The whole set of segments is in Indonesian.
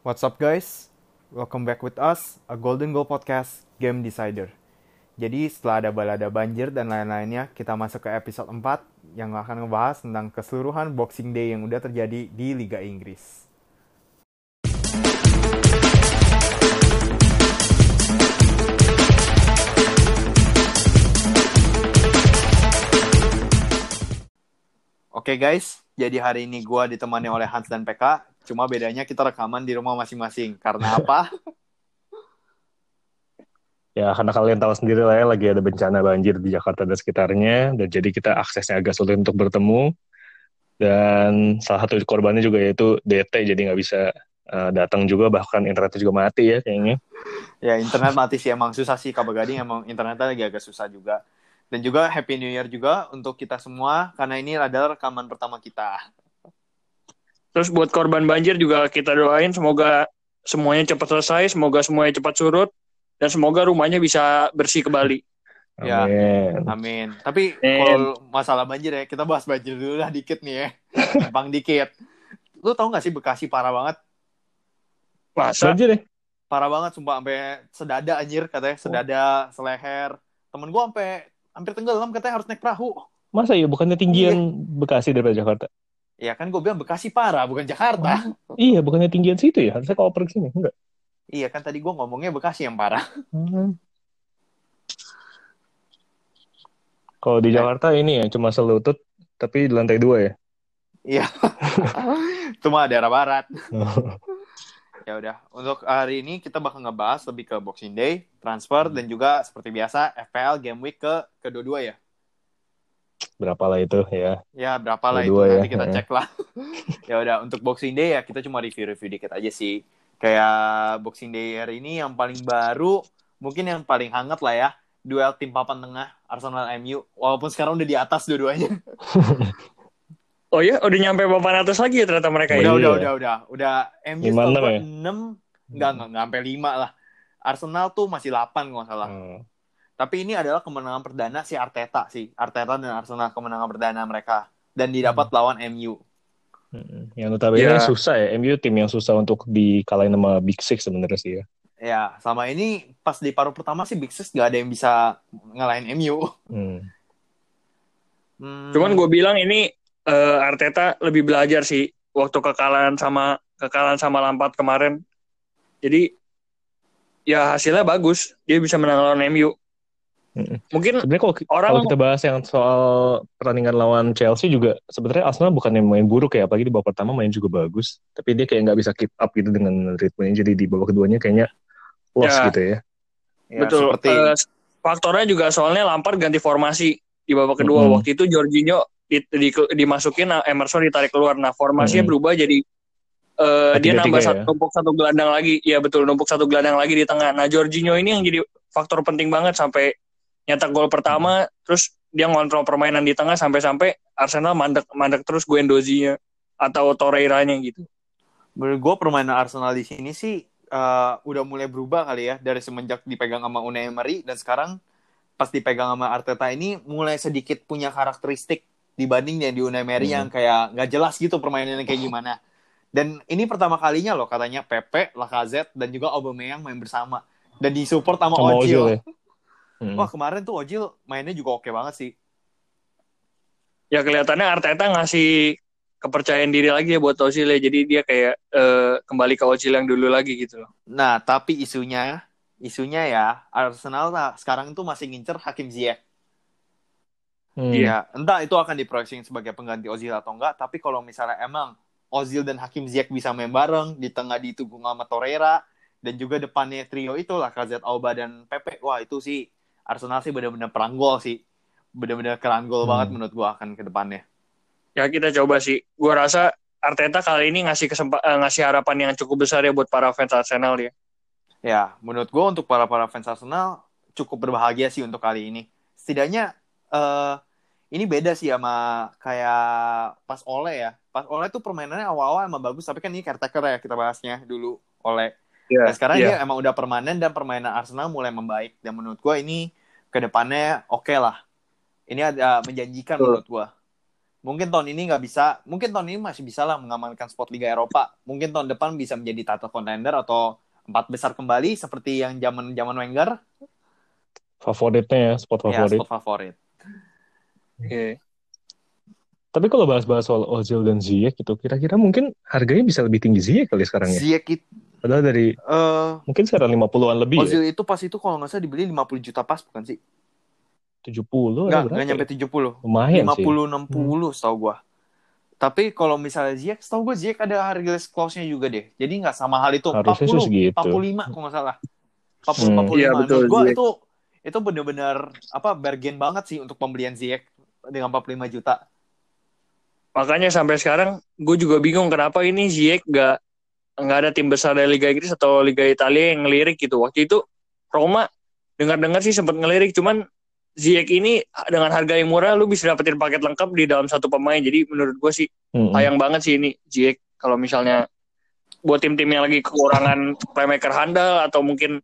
What's up guys? Welcome back with us, a Golden Goal Podcast Game Decider. Jadi setelah ada balada banjir dan lain-lainnya, kita masuk ke episode 4 yang akan ngebahas tentang keseluruhan Boxing Day yang udah terjadi di Liga Inggris. Oke guys, jadi hari ini gue ditemani oleh Hans dan PK. Cuma bedanya kita rekaman di rumah masing-masing. Karena apa? Ya, karena kalian tahu sendiri lah ya, lagi ada bencana banjir di Jakarta dan sekitarnya, dan jadi kita aksesnya agak sulit untuk bertemu. Dan salah satu korbannya juga yaitu DT, jadi nggak bisa uh, datang juga, bahkan internetnya juga mati ya kayaknya. ya, internet mati sih, emang susah sih, Kak Gading emang internetnya lagi agak susah juga. Dan juga Happy New Year juga untuk kita semua, karena ini adalah rekaman pertama kita. Terus buat korban banjir juga kita doain semoga semuanya cepat selesai, semoga semuanya cepat surut, dan semoga rumahnya bisa bersih kembali. Ya, amin. amin. Tapi kalau masalah banjir ya, kita bahas banjir dulu lah dikit nih ya. Bang dikit. Lu tau gak sih Bekasi parah banget? Masa? Banjir ya? Parah banget, sumpah. Sampai sedada anjir katanya. Sedada, seleher. Temen gua sampai hampir tenggelam katanya harus naik perahu. Masa ya? Bukannya tinggian iya. Bekasi daripada Jakarta? Iya kan gue bilang Bekasi parah, bukan Jakarta. Oh, iya, bukannya tinggian situ ya? Harusnya kalau pergi sini, enggak? Iya kan tadi gue ngomongnya Bekasi yang parah. Hmm. Kalau di Jakarta ini ya cuma selutut tapi di lantai dua ya. Iya. Cuma daerah barat. Ya udah, untuk hari ini kita bakal ngebahas lebih ke Boxing Day, transfer dan juga seperti biasa FPL Game Week ke kedua-dua ya. Berapa lah itu ya? Ya berapa lah itu ya. nanti kita cek lah. ya udah, untuk Boxing Day ya kita cuma review-review dikit aja sih kayak Boxing Day hari ini yang paling baru mungkin yang paling hangat lah ya duel tim papan tengah Arsenal MU walaupun sekarang udah di atas dua-duanya oh ya udah nyampe papan atas lagi ya ternyata mereka udah, ya udah udah udah udah MU enam ya? enggak enggak enggak sampai lima lah Arsenal tuh masih delapan nggak salah hmm. tapi ini adalah kemenangan perdana si Arteta sih Arteta dan Arsenal kemenangan perdana mereka dan didapat hmm. lawan MU yang notabene yeah. susah ya, MU tim yang susah untuk dikalahin sama Big Six sebenarnya sih ya. Ya, sama ini pas di paruh pertama sih Big Six gak ada yang bisa ngalahin MU. Hmm. Hmm. Cuman gue bilang ini uh, Arteta lebih belajar sih waktu kekalahan sama kekalahan sama Lampard kemarin. Jadi ya hasilnya bagus, dia bisa menang lawan MU. Mungkin sebenarnya kalau, orang kalau kita bahas yang soal pertandingan lawan Chelsea juga sebenarnya Arsenal bukan yang main buruk ya, apalagi di babak pertama main juga bagus, tapi dia kayak nggak bisa keep up gitu dengan ritmenya, jadi di babak keduanya kayaknya lost ya. gitu ya. ya Betul. Seperti... Uh, faktornya juga soalnya Lampard ganti formasi di babak kedua. -hmm. Waktu itu Jorginho di, di, dimasukin, nah, Emerson ditarik keluar. Nah formasinya -hmm. berubah jadi uh, dia nambah satu, ya? numpuk satu gelandang lagi. Iya betul, numpuk satu gelandang lagi di tengah. Nah Jorginho ini yang jadi faktor penting banget sampai nyetak gol pertama terus dia ngontrol permainan di tengah sampai-sampai Arsenal mandek mandek terus Guendouzi-nya atau Torreira-nya gitu. Menurut gue permainan Arsenal di sini sih uh, udah mulai berubah kali ya dari semenjak dipegang sama Unai Emery dan sekarang pas dipegang sama Arteta ini mulai sedikit punya karakteristik dibanding yang di Unai Emery hmm. yang kayak nggak jelas gitu permainannya kayak gimana. Dan ini pertama kalinya loh katanya Pepe, Lacazette dan juga Aubameyang main bersama dan disupport sama, sama Ozil. Ozil ya? Hmm. Wah kemarin tuh Ojil mainnya juga oke banget sih. Ya kelihatannya Arteta ngasih kepercayaan diri lagi ya buat Ozil ya. Jadi dia kayak uh, kembali ke Ozil yang dulu lagi gitu loh. Nah tapi isunya, isunya ya Arsenal nah, sekarang tuh masih ngincer Hakim Ziyech. Hmm. Ya, entah itu akan diproyeksi sebagai pengganti Ozil atau enggak. Tapi kalau misalnya emang Ozil dan Hakim Ziyech bisa main bareng di tengah ditunggu sama Torreira dan juga depannya trio itu lah KZ Auba dan Pepe. Wah itu sih Arsenal sih benar-benar perang gol sih. Benar-benar keran gol hmm. banget menurut gua akan ke depannya. Ya kita coba sih. Gua rasa Arteta kali ini ngasih kesempat uh, ngasih harapan yang cukup besar ya buat para fans Arsenal ya. Ya, menurut gua untuk para para fans Arsenal cukup berbahagia sih untuk kali ini. Setidaknya uh, ini beda sih sama kayak pas Ole ya. Pas Ole tuh permainannya awal-awal emang bagus, tapi kan ini caretaker ya kita bahasnya dulu Ole. Yeah, dan sekarang yeah. dia emang udah permanen dan permainan Arsenal mulai membaik. Dan menurut gua ini ke depannya oke okay lah. Ini ada menjanjikan uh. menurut gua. mungkin tahun ini nggak bisa, mungkin tahun ini masih bisa lah mengamankan spot Liga Eropa. Mungkin tahun depan bisa menjadi title contender atau empat besar kembali seperti yang zaman zaman Wenger. Favoritnya ya, spot Ya, favorit. spot favorit. Oke. Tapi kalau bahas-bahas soal Ozil dan Ziyech itu, kira-kira mungkin harganya bisa lebih tinggi Ziyech kali sekarang ya? Ziyech itu, Padahal dari eh mungkin sekarang 50-an lebih ya? Ozil itu pas itu kalau nggak salah dibeli 50 juta pas bukan sih? 70 Enggak, berapa enggak nyampe ya? 70. Lumayan 50 sih. 60 setahu gua. Tapi kalau misalnya Ziyech, setahu gua Ziyech ada harga clause-nya juga deh. Jadi nggak sama hal itu. Harusnya sih 40, segitu. 45 kalau nggak salah. 40 Hmm. 45. Iya, betul, Menurut gua Ziyech. itu itu benar-benar apa bargain banget sih untuk pembelian Ziyech dengan 45 juta. Makanya sampai sekarang gue juga bingung kenapa ini Ziyech gak nggak ada tim besar dari Liga Inggris atau Liga Italia yang ngelirik gitu. Waktu itu Roma dengar-dengar sih sempat ngelirik, cuman Ziyech ini dengan harga yang murah lu bisa dapetin paket lengkap di dalam satu pemain. Jadi menurut gue sih Mm-mm. sayang banget sih ini Ziyech kalau misalnya buat tim-tim yang lagi kekurangan playmaker handal atau mungkin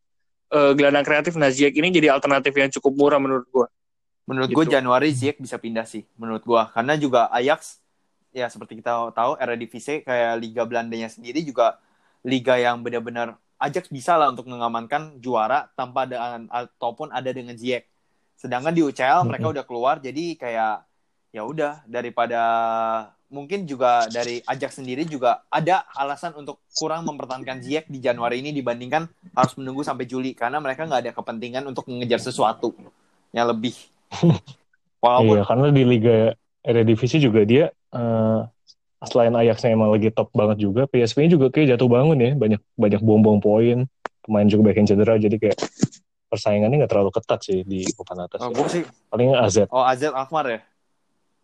eh, gelandang kreatif, nah Ziyech ini jadi alternatif yang cukup murah menurut gue. Menurut Gitu. gua Januari Ziyech bisa pindah sih menurut gua karena juga Ajax ya seperti kita tahu Eredivisie kayak liga Belandanya sendiri juga liga yang benar-benar Ajax bisa lah untuk mengamankan juara tanpa ada ataupun ada dengan Ziyech. Sedangkan di UCL mereka udah keluar jadi kayak ya udah daripada mungkin juga dari Ajax sendiri juga ada alasan untuk kurang mempertahankan Ziyech di Januari ini dibandingkan harus menunggu sampai Juli karena mereka nggak ada kepentingan untuk mengejar sesuatu yang lebih. Walaupun Iya, karena di Liga Eredivisie juga dia eh, selain Ajaxnya emang lagi top banget juga, PSV juga kayak jatuh bangun ya, banyak banyak bom-bom poin, pemain juga banyak yang cedera, jadi kayak persaingannya nggak terlalu ketat sih di papan atas. oh, gue sih Paling AZ, oh AZ Alkmaar ya.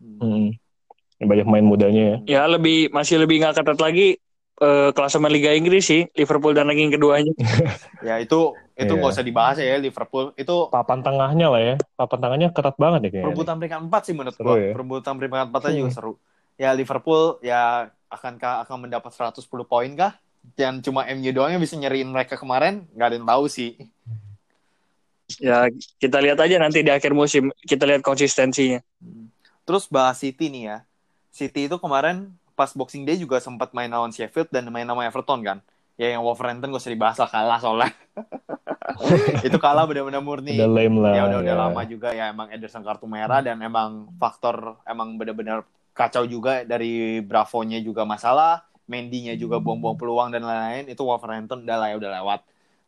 Hmm. Banyak main mudanya ya. Ya lebih masih lebih nggak ketat lagi eh, klasemen Liga Inggris sih Liverpool dan ranking keduanya. Ya itu itu Iya. nggak usah dibahas ya Liverpool itu Papan tengahnya lah ya, papan tengahnya ketat banget ya kayaknya. perebutan peringkat 4 sih menurut Seru gua. ya. Perebutan peringkat 4 juga Hmm. seru. Ya Liverpool ya akankah akan mendapat 110 poin kah? Yang cuma MU doang yang bisa nyeriin mereka kemarin, nggak ada yang tahu sih. Ya kita lihat aja nanti di akhir musim kita lihat konsistensinya. Hmm. Terus bahas City nih ya. City itu kemarin pas Boxing Day juga sempat main lawan Sheffield dan main sama Everton kan. Ya yang Wolverhampton gak usah dibahas lah kalah soalnya. itu kalah benar-benar murni. Udah lame lah. ya udah udah ya. lama juga ya emang Ederson kartu merah dan emang faktor emang benar-benar kacau juga dari Bravo-nya juga masalah, Mendy-nya juga buang-buang peluang dan lain-lain itu Wolverhampton udah lah ya udah lewat.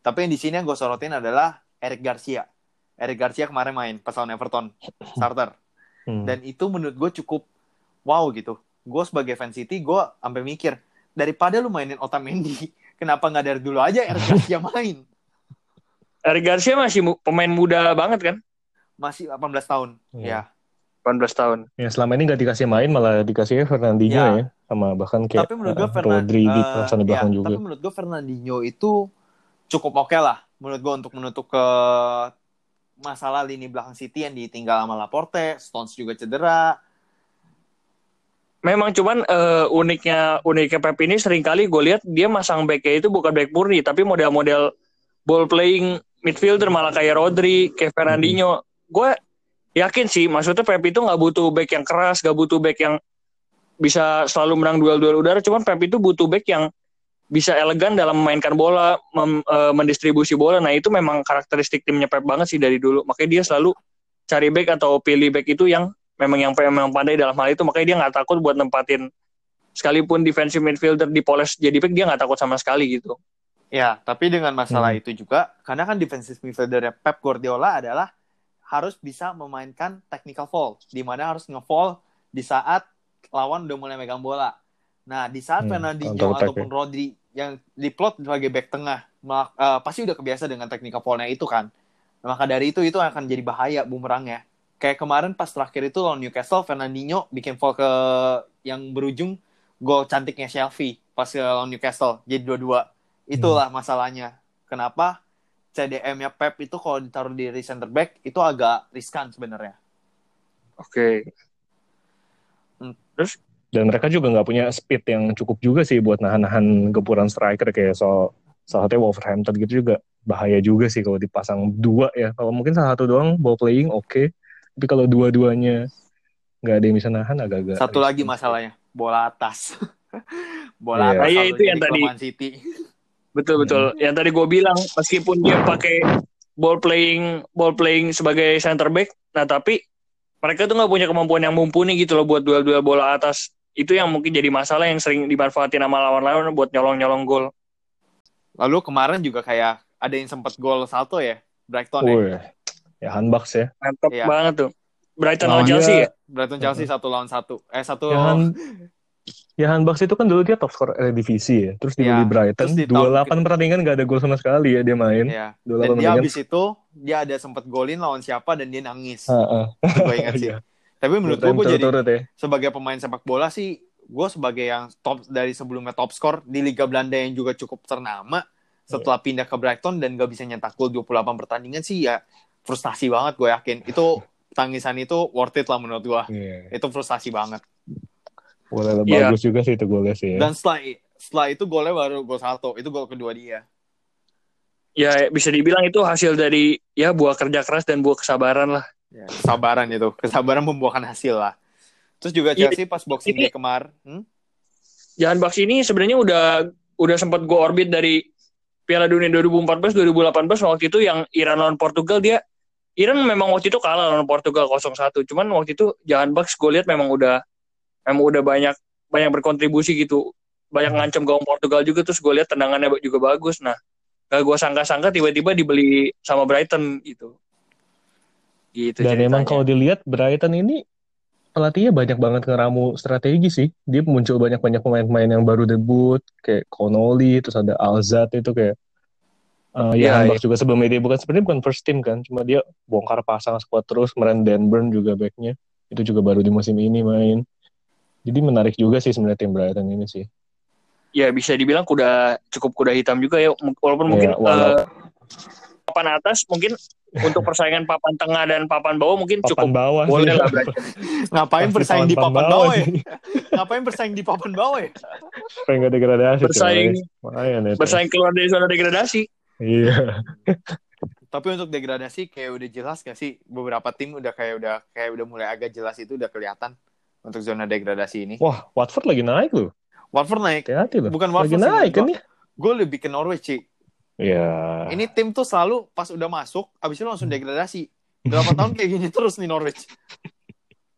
Tapi yang di sini yang gue sorotin adalah Eric Garcia. Eric Garcia kemarin main pas lawan Everton starter Hmm. dan itu menurut gue cukup wow gitu. Gue sebagai fan City gue sampai mikir daripada lu mainin Otamendi, kenapa nggak dari dulu aja Eric Garcia main? Eric Garcia masih mu- pemain muda banget kan? Masih 18 tahun. Iya. Ya. 18 tahun. Ya selama ini nggak dikasih main malah dikasih Fernandinho Ya. ya. sama bahkan kayak tapi menurut gue eh, Fernan- Rodri di eh, ya, belakang juga. Tapi menurut gue Fernandinho itu cukup oke lah menurut gue untuk menutup ke masalah lini belakang City yang ditinggal sama Laporte, Stones juga cedera. Memang cuman eh, uniknya uniknya Pep ini sering kali gue lihat dia masang backnya itu bukan back murni tapi model-model ball playing midfielder malah kayak Rodri, kayak Fernandinho. Gue yakin sih maksudnya Pep itu nggak butuh back yang keras, nggak butuh back yang bisa selalu menang duel-duel udara. Cuman Pep itu butuh back yang bisa elegan dalam memainkan bola, mem- eh, mendistribusi bola. Nah itu memang karakteristik timnya Pep banget sih dari dulu. Makanya dia selalu cari back atau pilih back itu yang memang yang memang pandai dalam hal itu. Makanya dia nggak takut buat nempatin sekalipun defensive midfielder dipoles jadi back dia nggak takut sama sekali gitu. Ya, tapi dengan masalah Hmm. itu juga, karena kan defensive midfielder Pep Guardiola adalah harus bisa memainkan technical foul, di mana harus nge-foul di saat lawan udah mulai megang bola. Nah, di saat Hmm, Fernandinho ataupun Rodri yang diplot sebagai back tengah, eh, pasti udah kebiasa dengan technical foul-nya itu kan. Nah, maka dari itu, itu akan jadi bahaya bumerangnya. Kayak kemarin pas terakhir itu lawan Newcastle, Fernandinho bikin foul ke yang berujung gol cantiknya Shelby pas ke lawan Newcastle, jadi dua-dua. Itulah masalahnya. Kenapa CDM-nya Pep itu kalau ditaruh di center back itu agak riskan sebenarnya. Oke. Dan mereka juga nggak punya speed yang cukup juga sih buat nahan-nahan gempuran striker kayak so salah satunya Wolverhampton gitu juga bahaya juga sih kalau dipasang dua ya. Kalau mungkin salah satu doang ball playing oke, tapi kalau dua-duanya nggak ada yang bisa nahan agak-agak. Satu lagi masalahnya, bola atas. bola yeah. atas. Iya itu yang tadi. City. Betul betul. Hmm. Yang tadi gue bilang meskipun dia pakai ball playing ball playing sebagai center back, nah tapi mereka tuh nggak punya kemampuan yang mumpuni gitu loh buat duel-duel bola atas. Itu yang mungkin jadi masalah yang sering dimanfaatin sama lawan-lawan buat nyolong-nyolong gol. Lalu kemarin juga kayak ada yang sempat gol salto ya, Brighton oh, ya. Ya handbaks ya. Mantap ya. banget tuh. Brighton lawan Chelsea ya? Brighton Chelsea satu lawan satu. Eh satu. Ya, Ya Hanbaks itu kan dulu dia top skor divisi ya. Terus dibeli ya, Brighton, dua delapan pertandingan gak ada gol sama sekali ya dia main. Ya. Dan dia habis itu dia ada sempat golin lawan siapa dan dia nangis. Uh, uh. gue ingat sih. Tapi menurut gue, gue jadi ya. sebagai pemain sepak bola sih, gue sebagai yang top dari sebelumnya top skor di Liga Belanda yang juga cukup ternama, setelah pindah ke Brighton dan gak bisa nyetak gol 28 pertandingan sih ya frustasi banget gue yakin. Itu tangisan itu worth it lah menurut gue. Yeah. Itu frustasi banget. Boleh yeah. bagus juga sih itu golnya sih. Ya. Dan setelah setelah itu golnya baru gol satu, itu gol kedua dia. Ya bisa dibilang itu hasil dari ya buah kerja keras dan buah kesabaran lah. Ya, kesabaran itu, kesabaran membuahkan hasil lah. Terus juga iya, Chelsea ya, pas boxing day kemar. Hmm? Jangan box ini sebenarnya udah udah sempat go orbit dari Piala Dunia 2014 2018 waktu itu yang Iran lawan Portugal dia Iran memang waktu itu kalah lawan Portugal 0-1. Cuman waktu itu jangan box gue lihat memang udah memang udah banyak banyak berkontribusi gitu banyak hmm. ngancam gawang Portugal juga terus gue lihat tendangannya juga bagus nah gak gue sangka-sangka tiba-tiba dibeli sama Brighton gitu gitu dan ceritanya. emang kalau dilihat Brighton ini pelatihnya banyak banget ngeramu strategi sih dia muncul banyak-banyak pemain-pemain yang baru debut kayak Connolly terus ada Alzat itu kayak uh, ya, ya, juga sebelumnya dia bukan sebenarnya bukan first team kan cuma dia bongkar pasang squad terus kemarin Denburn juga backnya itu juga baru di musim ini main jadi menarik juga sih sebenarnya tim Brighton ini sih. Ya bisa dibilang kuda cukup kuda hitam juga ya walaupun mungkin ya, walau... uh, papan atas mungkin untuk persaingan papan tengah dan papan bawah mungkin papan cukup bawah boleh lah Ngapain bersaing di papan bawah, ya? Ngapain bersaing di papan bawah ya? Pengen degradasi. Bersaing. ya, bersaing keluar dari zona degradasi. Iya. Tapi untuk degradasi kayak udah jelas gak sih beberapa tim udah kayak udah kayak udah mulai agak jelas itu udah kelihatan untuk zona degradasi ini. Wah, Watford lagi naik loh. Watford naik. Hati-hati loh. Bukan Watford lagi naik kan ya? Gue lebih ke Norwich sih. Iya. Ini tim tuh selalu pas udah masuk, abis itu langsung degradasi. Berapa tahun kayak gini terus nih Norwich.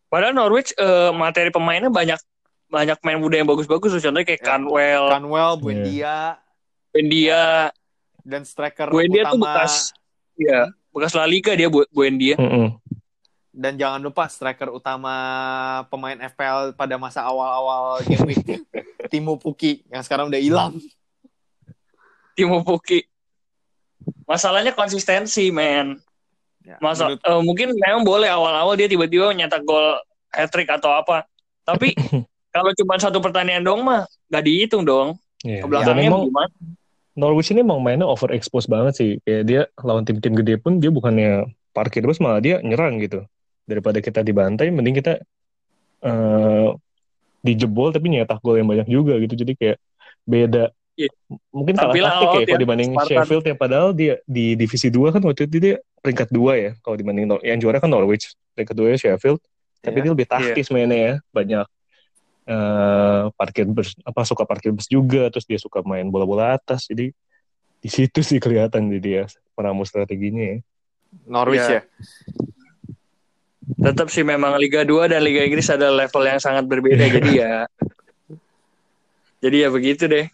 Padahal Norwich uh, materi pemainnya banyak banyak main muda yang bagus-bagus contohnya kayak ya, Canwell, Canwell, Buendia, yeah. Buendia dan striker Buendia utama. tuh bekas ya, bekas La Liga dia buat Buendia. Mm -hmm. Dan jangan lupa striker utama pemain FPL pada masa awal-awal game week, Timo Puki yang sekarang udah hilang. Timo Puki. Masalahnya konsistensi, men. Ya, Masa menurut... uh, mungkin memang boleh awal-awal dia tiba-tiba nyetak gol hat trick atau apa. Tapi kalau cuma satu pertandingan dong mah gak dihitung dong. Yeah. Ke belakangnya gimana? Norwich ini emang mainnya overexpose banget sih. Kayak dia lawan tim-tim gede pun dia bukannya parkir terus malah dia nyerang gitu daripada kita dibantai mending kita uh, dijebol tapi nyetak gol yang banyak juga gitu jadi kayak beda yeah. mungkin salah taktik ya kalau dibanding Spartan. Sheffield yang padahal dia di divisi 2 kan waktu itu dia peringkat dua ya kalau dibanding yang juara kan Norwich peringkat dua ya Sheffield tapi yeah. dia lebih taktis yeah. mainnya ya banyak uh, parkir bus apa suka parkir bus juga terus dia suka main bola-bola atas. Jadi di situ sih kelihatan jadi ya peramu strateginya ya. Norwich yeah. ya? Tetap sih memang Liga 2 dan Liga Inggris ada level yang sangat berbeda. Jadi ya jadi ya begitu deh.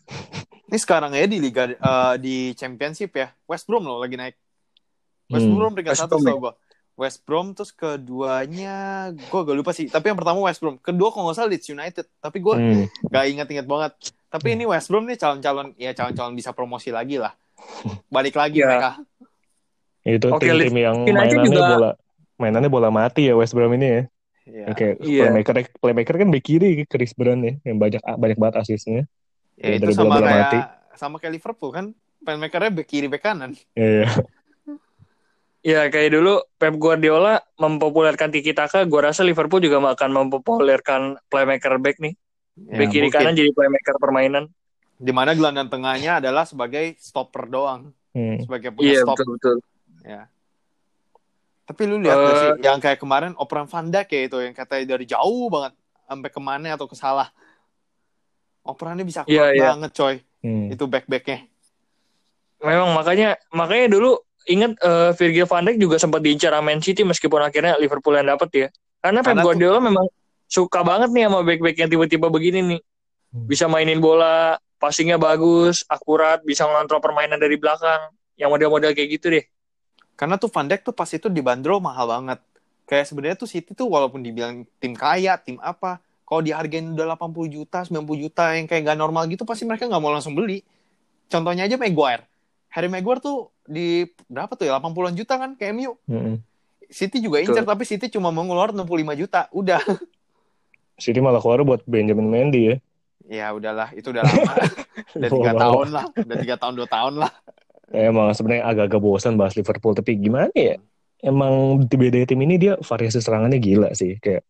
Ini sekarang ya di Liga uh, di Championship ya. West Brom loh lagi naik. West hmm. Brom peringkat satu tau gue West Brom terus keduanya gue gak lupa sih tapi yang pertama West Brom kedua kalau nggak salah Leeds United tapi gue hmm. gak inget-inget banget tapi ini West Brom nih calon-calon ya calon-calon bisa promosi lagi lah balik lagi ya. mereka itu tim-tim yang mainannya juga... bola mainannya bola mati ya West Brom ini ya. Yeah. Oke, okay. yeah. playmaker playmaker kan bek kiri Chris Brown ya, yang banyak banyak banget asisnya. Ya, itu dari sama bola, kayak mati. sama kayak Liverpool kan, playmakernya bek kiri bek kanan. Iya. Yeah. Ya kayak dulu Pep Guardiola mempopulerkan Tiki Taka, gue rasa Liverpool juga akan mempopulerkan playmaker back nih. Ya, kiri mungkin. kanan jadi playmaker permainan. Di mana gelandang tengahnya adalah sebagai stopper doang. Hmm. Sebagai punya yeah, stop. Betul, betul. Ya. Tapi lu lihat uh, sih yang kayak kemarin operan Van Dijk kayak itu yang katanya dari jauh banget sampai ke mana atau ke salah. Operannya bisa iya, kuat yeah, banget coy. Hmm. Itu back-backnya. Memang makanya makanya dulu ingat uh, Virgil van Dijk juga sempat diincar Man City meskipun akhirnya Liverpool yang dapat ya. Karena Pep Guardiola tuh... memang suka banget nih sama back-back yang tiba-tiba begini nih. Hmm. Bisa mainin bola, passingnya bagus, akurat, bisa ngontrol permainan dari belakang. Yang model-model kayak gitu deh. Karena tuh Van Dijk tuh pas itu dibanderol mahal banget. Kayak sebenarnya tuh City tuh walaupun dibilang tim kaya, tim apa, kalau dihargain udah 80 juta, 90 juta yang kayak gak normal gitu pasti mereka nggak mau langsung beli. Contohnya aja Maguire. Harry Maguire tuh di berapa tuh ya 80-an juta kan kayak MU. Mm -hmm. City juga incar tapi City cuma mau ngeluar 65 juta. Udah. City malah keluar buat Benjamin Mendy ya. Ya udahlah, itu udah lama. udah tiga tahun lah, udah tiga tahun dua tahun lah. Emang sebenarnya agak-agak bosan bahas Liverpool tapi gimana ya? Emang di beda tim ini dia variasi serangannya gila sih kayak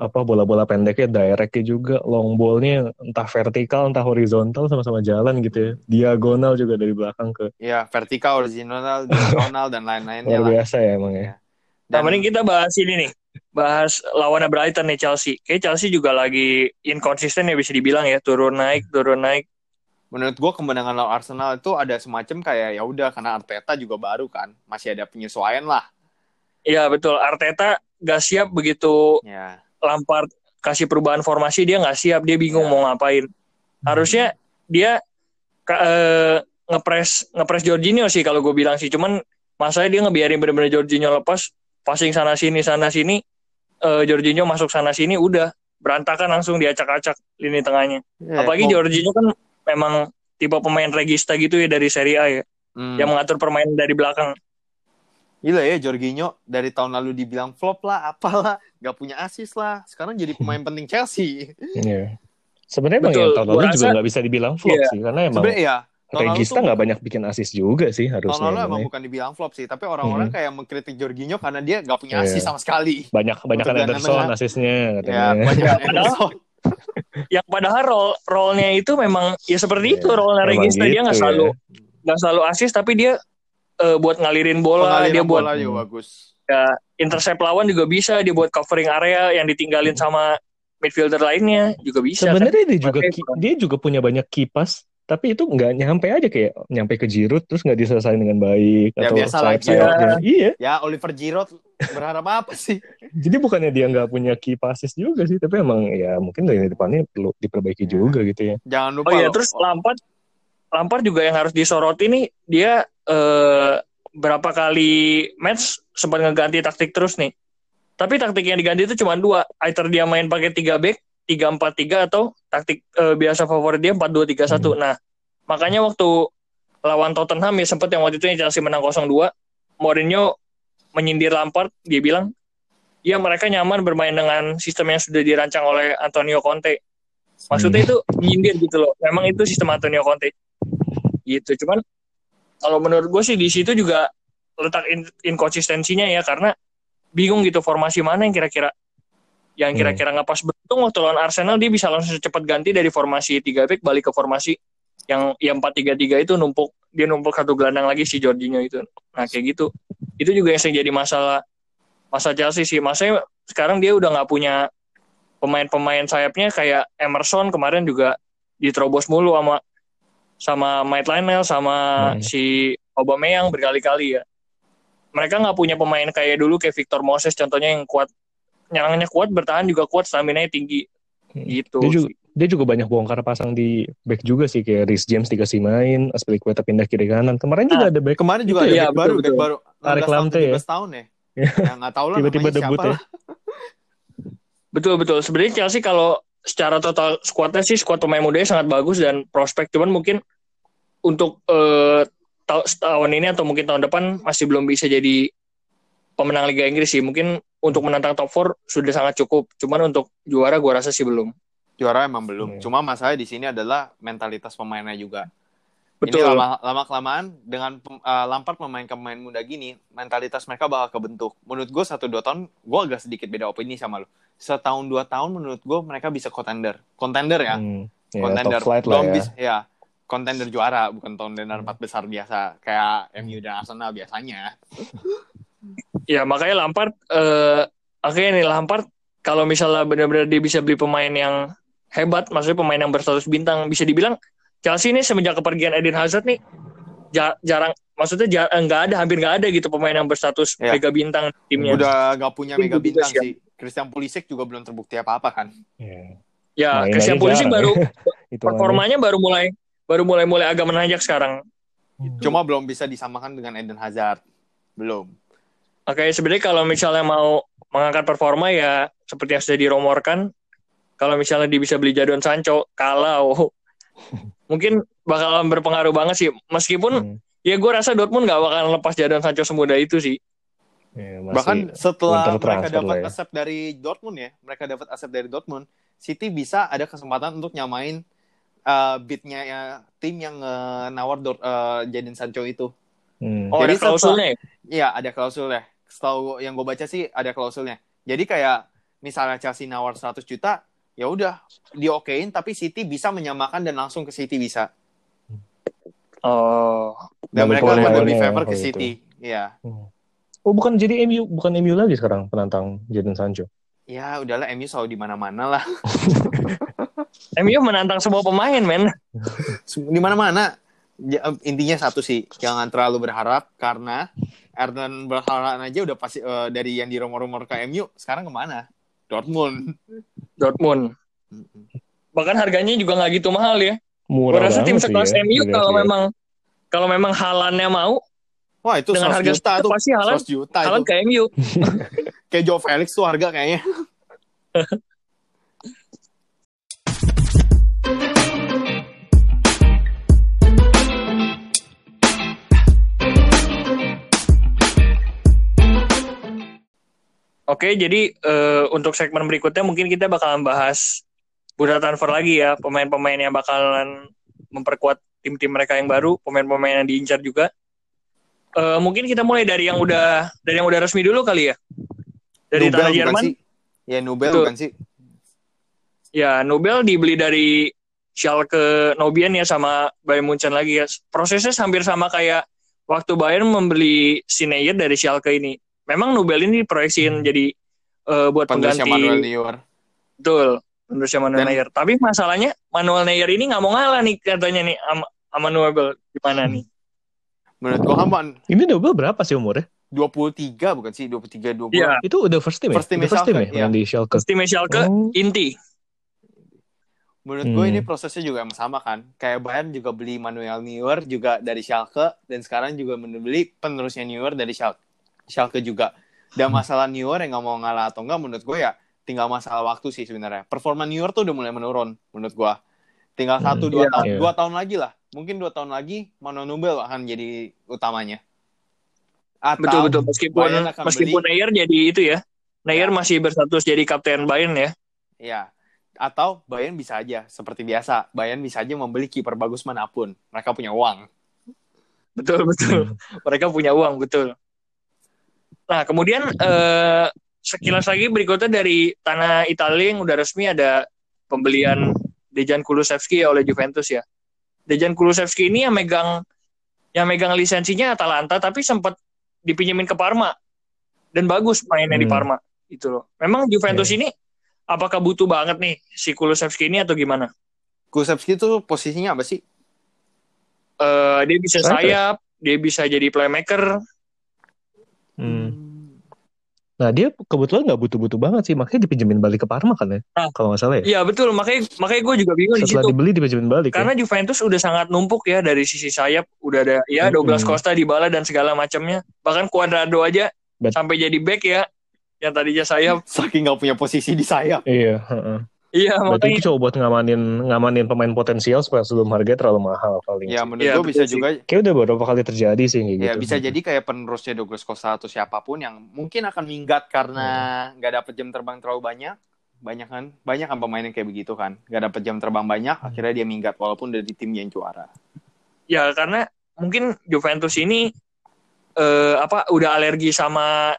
apa bola-bola pendeknya directnya juga long ballnya entah vertikal entah horizontal sama-sama jalan gitu ya. Diagonal juga dari belakang ke ya vertikal horizontal diagonal dan lain-lainnya luar biasa ya emang ya. Dan... Nah, kita bahas ini nih bahas lawannya Brighton nih Chelsea. Kayak Chelsea juga lagi inkonsisten ya bisa dibilang ya. Turun naik turun naik. Menurut gue kemenangan lawan Arsenal itu ada semacam kayak ya udah karena Arteta juga baru kan. Masih ada penyesuaian lah. Iya betul. Arteta gak siap begitu ya. Lampard kasih perubahan formasi dia nggak siap dia bingung ya. mau ngapain harusnya dia uh, ngepres ngepres Jorginho sih kalau gue bilang sih cuman masanya dia ngebiarin bener-bener Jorginho lepas passing sana sini sana sini uh, Jorginho masuk sana sini udah berantakan langsung diacak-acak lini tengahnya ya, apalagi oh. Jorginho kan memang tipe pemain regista gitu ya dari Serie A ya. Hmm. Yang mengatur permainan dari belakang. Gila ya Jorginho dari tahun lalu dibilang flop lah, apalah, gak punya asis lah. Sekarang jadi pemain penting Chelsea. Iya. Sebenarnya emang yang tahun lalu juga gak bisa dibilang flop yeah. sih, karena emang ya, Regista nggak banyak bikin asis juga sih harusnya. Tahun lalu emang bukan dibilang flop sih, tapi orang-orang hmm. kayak mengkritik Jorginho karena dia gak punya asis yeah. sama sekali. Banyak banyak kan Anderson asisnya katanya. Ya, banyak Anderson yang padahal role role-nya itu memang ya seperti yeah, itu role-nya Regista gitu, dia nggak selalu ya. nggak ya. selalu asis tapi dia uh, buat ngalirin bola Pengaliran dia buat bola juga bagus ya intercept lawan juga bisa dia buat covering area yang ditinggalin sama midfielder lainnya juga bisa sebenarnya kan? dia juga dia juga punya banyak kipas tapi itu nggak nyampe aja kayak nyampe ke Giroud terus nggak diselesaikan dengan baik ya, atau biasa sayap sayapnya ya. iya ya Oliver Giroud berharap apa sih jadi bukannya dia nggak punya key passes juga sih tapi emang ya mungkin dari depannya perlu diperbaiki ya. juga gitu ya jangan lupa oh iya terus Lampard Lampard juga yang harus disoroti nih dia eh, berapa kali match sempat ngeganti taktik terus nih tapi taktik yang diganti itu cuma dua either dia main pakai tiga back tiga empat tiga atau taktik uh, biasa favorit dia empat dua tiga satu. Hmm. Nah, makanya waktu lawan Tottenham ya sempat yang waktu itu yang Chelsea menang 0-2, Mourinho menyindir Lampard, dia bilang, "Ya mereka nyaman bermain dengan sistem yang sudah dirancang oleh Antonio Conte." Maksudnya hmm. itu menyindir gitu loh. Memang itu sistem Antonio Conte. Gitu. Cuman kalau menurut gue sih di situ juga letak in inkonsistensinya ya karena bingung gitu formasi mana yang kira-kira yang hmm. kira-kira nggak pas beruntung waktu lawan Arsenal dia bisa langsung cepat ganti dari formasi tiga back balik ke formasi yang yang empat tiga tiga itu numpuk dia numpuk satu gelandang lagi si Jorginho itu nah kayak gitu itu juga yang jadi masalah masa Chelsea sih masanya sekarang dia udah nggak punya pemain-pemain sayapnya kayak Emerson kemarin juga diterobos mulu sama sama Matt Lionel sama hmm. si Aubameyang berkali-kali ya. Mereka nggak punya pemain kayak dulu kayak Victor Moses contohnya yang kuat nyerangnya kuat bertahan juga kuat stamina tinggi. Hmm. gitu dia juga, dia juga banyak bongkar pasang di back juga sih kayak Rhys James dikasih main Aspilicueta pindah kiri kanan. Kemarin ah, juga ada back kemarin juga ada ya, back baru back baru. Tarik lamte ya? tahun ya? Yang nggak tahu lah tiba-tiba debut ya? betul betul. Sebenarnya Chelsea kalau secara total skuadnya sih skuad pemain mudanya sangat bagus dan prospek cuman mungkin untuk uh, tahun ini atau mungkin tahun depan masih belum bisa jadi pemenang Liga Inggris sih. Mungkin untuk menantang top 4 sudah sangat cukup. Cuman untuk juara gue rasa sih belum. Juara emang belum. Hmm. Cuma masalah di sini adalah mentalitas pemainnya juga. Betul. Ini lama, lama kelamaan dengan uh, Lampard memainkan pemain muda gini, mentalitas mereka bakal kebentuk. Menurut gue satu dua tahun, gue agak sedikit beda opini sama lo. Setahun dua tahun menurut gue mereka bisa contender, contender ya, hmm. yeah, contender. Belum ya. bisa, ya contender juara, bukan contender empat besar biasa kayak MU dan Arsenal biasanya. Ya makanya Lampard uh, akhirnya nih Lampard kalau misalnya benar-benar dia bisa beli pemain yang hebat, maksudnya pemain yang berstatus bintang, bisa dibilang Chelsea ini semenjak kepergian Eden Hazard nih jarang maksudnya jar, nggak ada hampir nggak ada gitu pemain yang berstatus ya. mega bintang timnya. Udah nggak punya mega bintang sih. Christian Pulisic juga belum terbukti apa-apa kan. Ya, ya Christian Pulisic baru performanya baru mulai baru mulai mulai agak menanjak sekarang. Cuma belum bisa disamakan dengan Eden Hazard. Belum. Oke, sebenarnya kalau misalnya mau mengangkat performa ya seperti yang sudah diromorkan, kalau misalnya dia bisa beli Jadon Sancho, kalau mungkin bakalan berpengaruh banget sih. Meskipun hmm. ya gue rasa Dortmund gak bakalan lepas Jadon Sancho semudah itu sih. Ya, Bahkan setelah mereka dapat ya. asep dari Dortmund ya, mereka dapat asep dari Dortmund, City bisa ada kesempatan untuk nyamain uh, beatnya ya, tim yang uh, nawar uh, Jadon Sancho itu. Hmm. Oh, Jadi ada klausulnya ya? Iya, ada klausulnya setahu yang gue baca sih ada klausulnya. Jadi kayak misalnya Chelsea nawar 100 juta, ya udah diokein tapi City bisa menyamakan dan langsung ke City bisa. Oh. Dan mereka akan lebih favor ke City. Iya. Hmm. Oh bukan jadi MU bukan MU lagi sekarang penantang Jadon Sancho. Ya udahlah MU selalu di mana-mana lah. MU menantang semua pemain men. di mana-mana. Intinya satu sih, jangan terlalu berharap karena Erdan Berhalan aja udah pasti uh, dari yang di rumor-rumor ke MU sekarang ke mana? Dortmund. Dortmund. Bahkan harganya juga nggak gitu mahal ya. Murah rasa tim sekelas ya, MU kalau memang kalau memang halannya mau Wah itu dengan harga juta tuh pasti halan, juta halan ke MU. Kayak Joe Felix tuh harga kayaknya. Oke, jadi uh, untuk segmen berikutnya mungkin kita bakalan bahas bursa transfer lagi ya, pemain-pemain yang bakalan memperkuat tim-tim mereka yang baru, pemain-pemain yang diincar juga. Uh, mungkin kita mulai dari yang udah dari yang udah resmi dulu kali ya. Dari Nubel tanah Jerman. Ya Nubel bukan sih? Ya, Nubel dibeli dari Schalke Nobian ya sama Bayern Munchen lagi ya. Prosesnya hampir sama kayak waktu Bayern membeli Sineyer dari Schalke ini memang Nobel ini proyeksiin hmm. jadi uh, buat pengganti Manuel Neuer. Betul, penerusnya Manuel Dan, Neuer. Tapi masalahnya Manuel Neuer ini nggak mau ngalah nih katanya nih sama, sama Nobel gimana nih? Menurut gua Haman. Ini Nobel berapa sih umurnya? 23 bukan sih 23 20. Iya. Itu udah first team ya? First team, first team ya, ya? di Schalke. First team Schalke oh. inti. Menurut hmm. gue ini prosesnya juga sama kan. Kayak Bayern juga beli Manuel Neuer juga dari Schalke dan sekarang juga membeli penerusnya Neuer dari Schalke. Schalke juga. Dan masalah New York yang nggak mau ngalah atau enggak menurut gue ya tinggal masalah waktu sih sebenarnya. Performa New York tuh udah mulai menurun menurut gue. Tinggal hmm, satu dua yeah, tahun, yeah. dua tahun lagi lah. Mungkin dua tahun lagi Manu Nobel akan jadi utamanya. Atau betul betul meskipun meskipun beli, Neuer jadi itu ya. Neuer ya. masih berstatus jadi kapten Bayern ya. Iya. Atau Bayern bisa aja seperti biasa, Bayern bisa aja membeli kiper bagus mana pun. Mereka punya uang. Betul betul. Mereka punya uang betul. Nah, kemudian eh, sekilas lagi berikutnya dari tanah Italia yang udah resmi ada pembelian Dejan Kulusevski oleh Juventus ya. Dejan Kulusevski ini yang megang yang megang lisensinya Atalanta tapi sempat dipinjemin ke Parma dan bagus mainnya hmm. di Parma itu loh. Memang Juventus yeah. ini apakah butuh banget nih si Kulusevski ini atau gimana? Kulusevski itu posisinya apa sih? Uh, dia bisa sayap, dia bisa jadi playmaker, Hmm. Nah dia kebetulan nggak butuh-butuh banget sih, makanya dipinjemin balik ke Parma kan ya, nah, kalau nggak salah ya. Iya betul, makanya makanya gue juga bingung Setelah di situ. dibeli dipinjemin balik. Karena ya? Juventus udah sangat numpuk ya dari sisi sayap, udah ada ya Douglas hmm. Costa, di bala dan segala macamnya. Bahkan Cuadrado aja Bet sampai jadi back ya, yang tadinya sayap. Saking nggak punya posisi di sayap. Iya. Uh -uh. Iya, Berarti itu coba buat ngamanin ngamanin pemain potensial supaya sebelum harganya terlalu mahal paling. Iya, menurut ya, gue bisa sih. juga. Kayak udah beberapa kali terjadi sih kayak ya, gitu. bisa jadi kayak penerusnya Douglas Costa atau siapa pun yang mungkin akan minggat karena hmm. nggak hmm. dapet jam terbang terlalu banyak. Banyak kan, banyak kan pemain yang kayak begitu kan. Nggak dapet jam terbang banyak, hmm. akhirnya dia minggat walaupun udah di tim yang juara. Ya, karena mungkin Juventus ini eh, apa udah alergi sama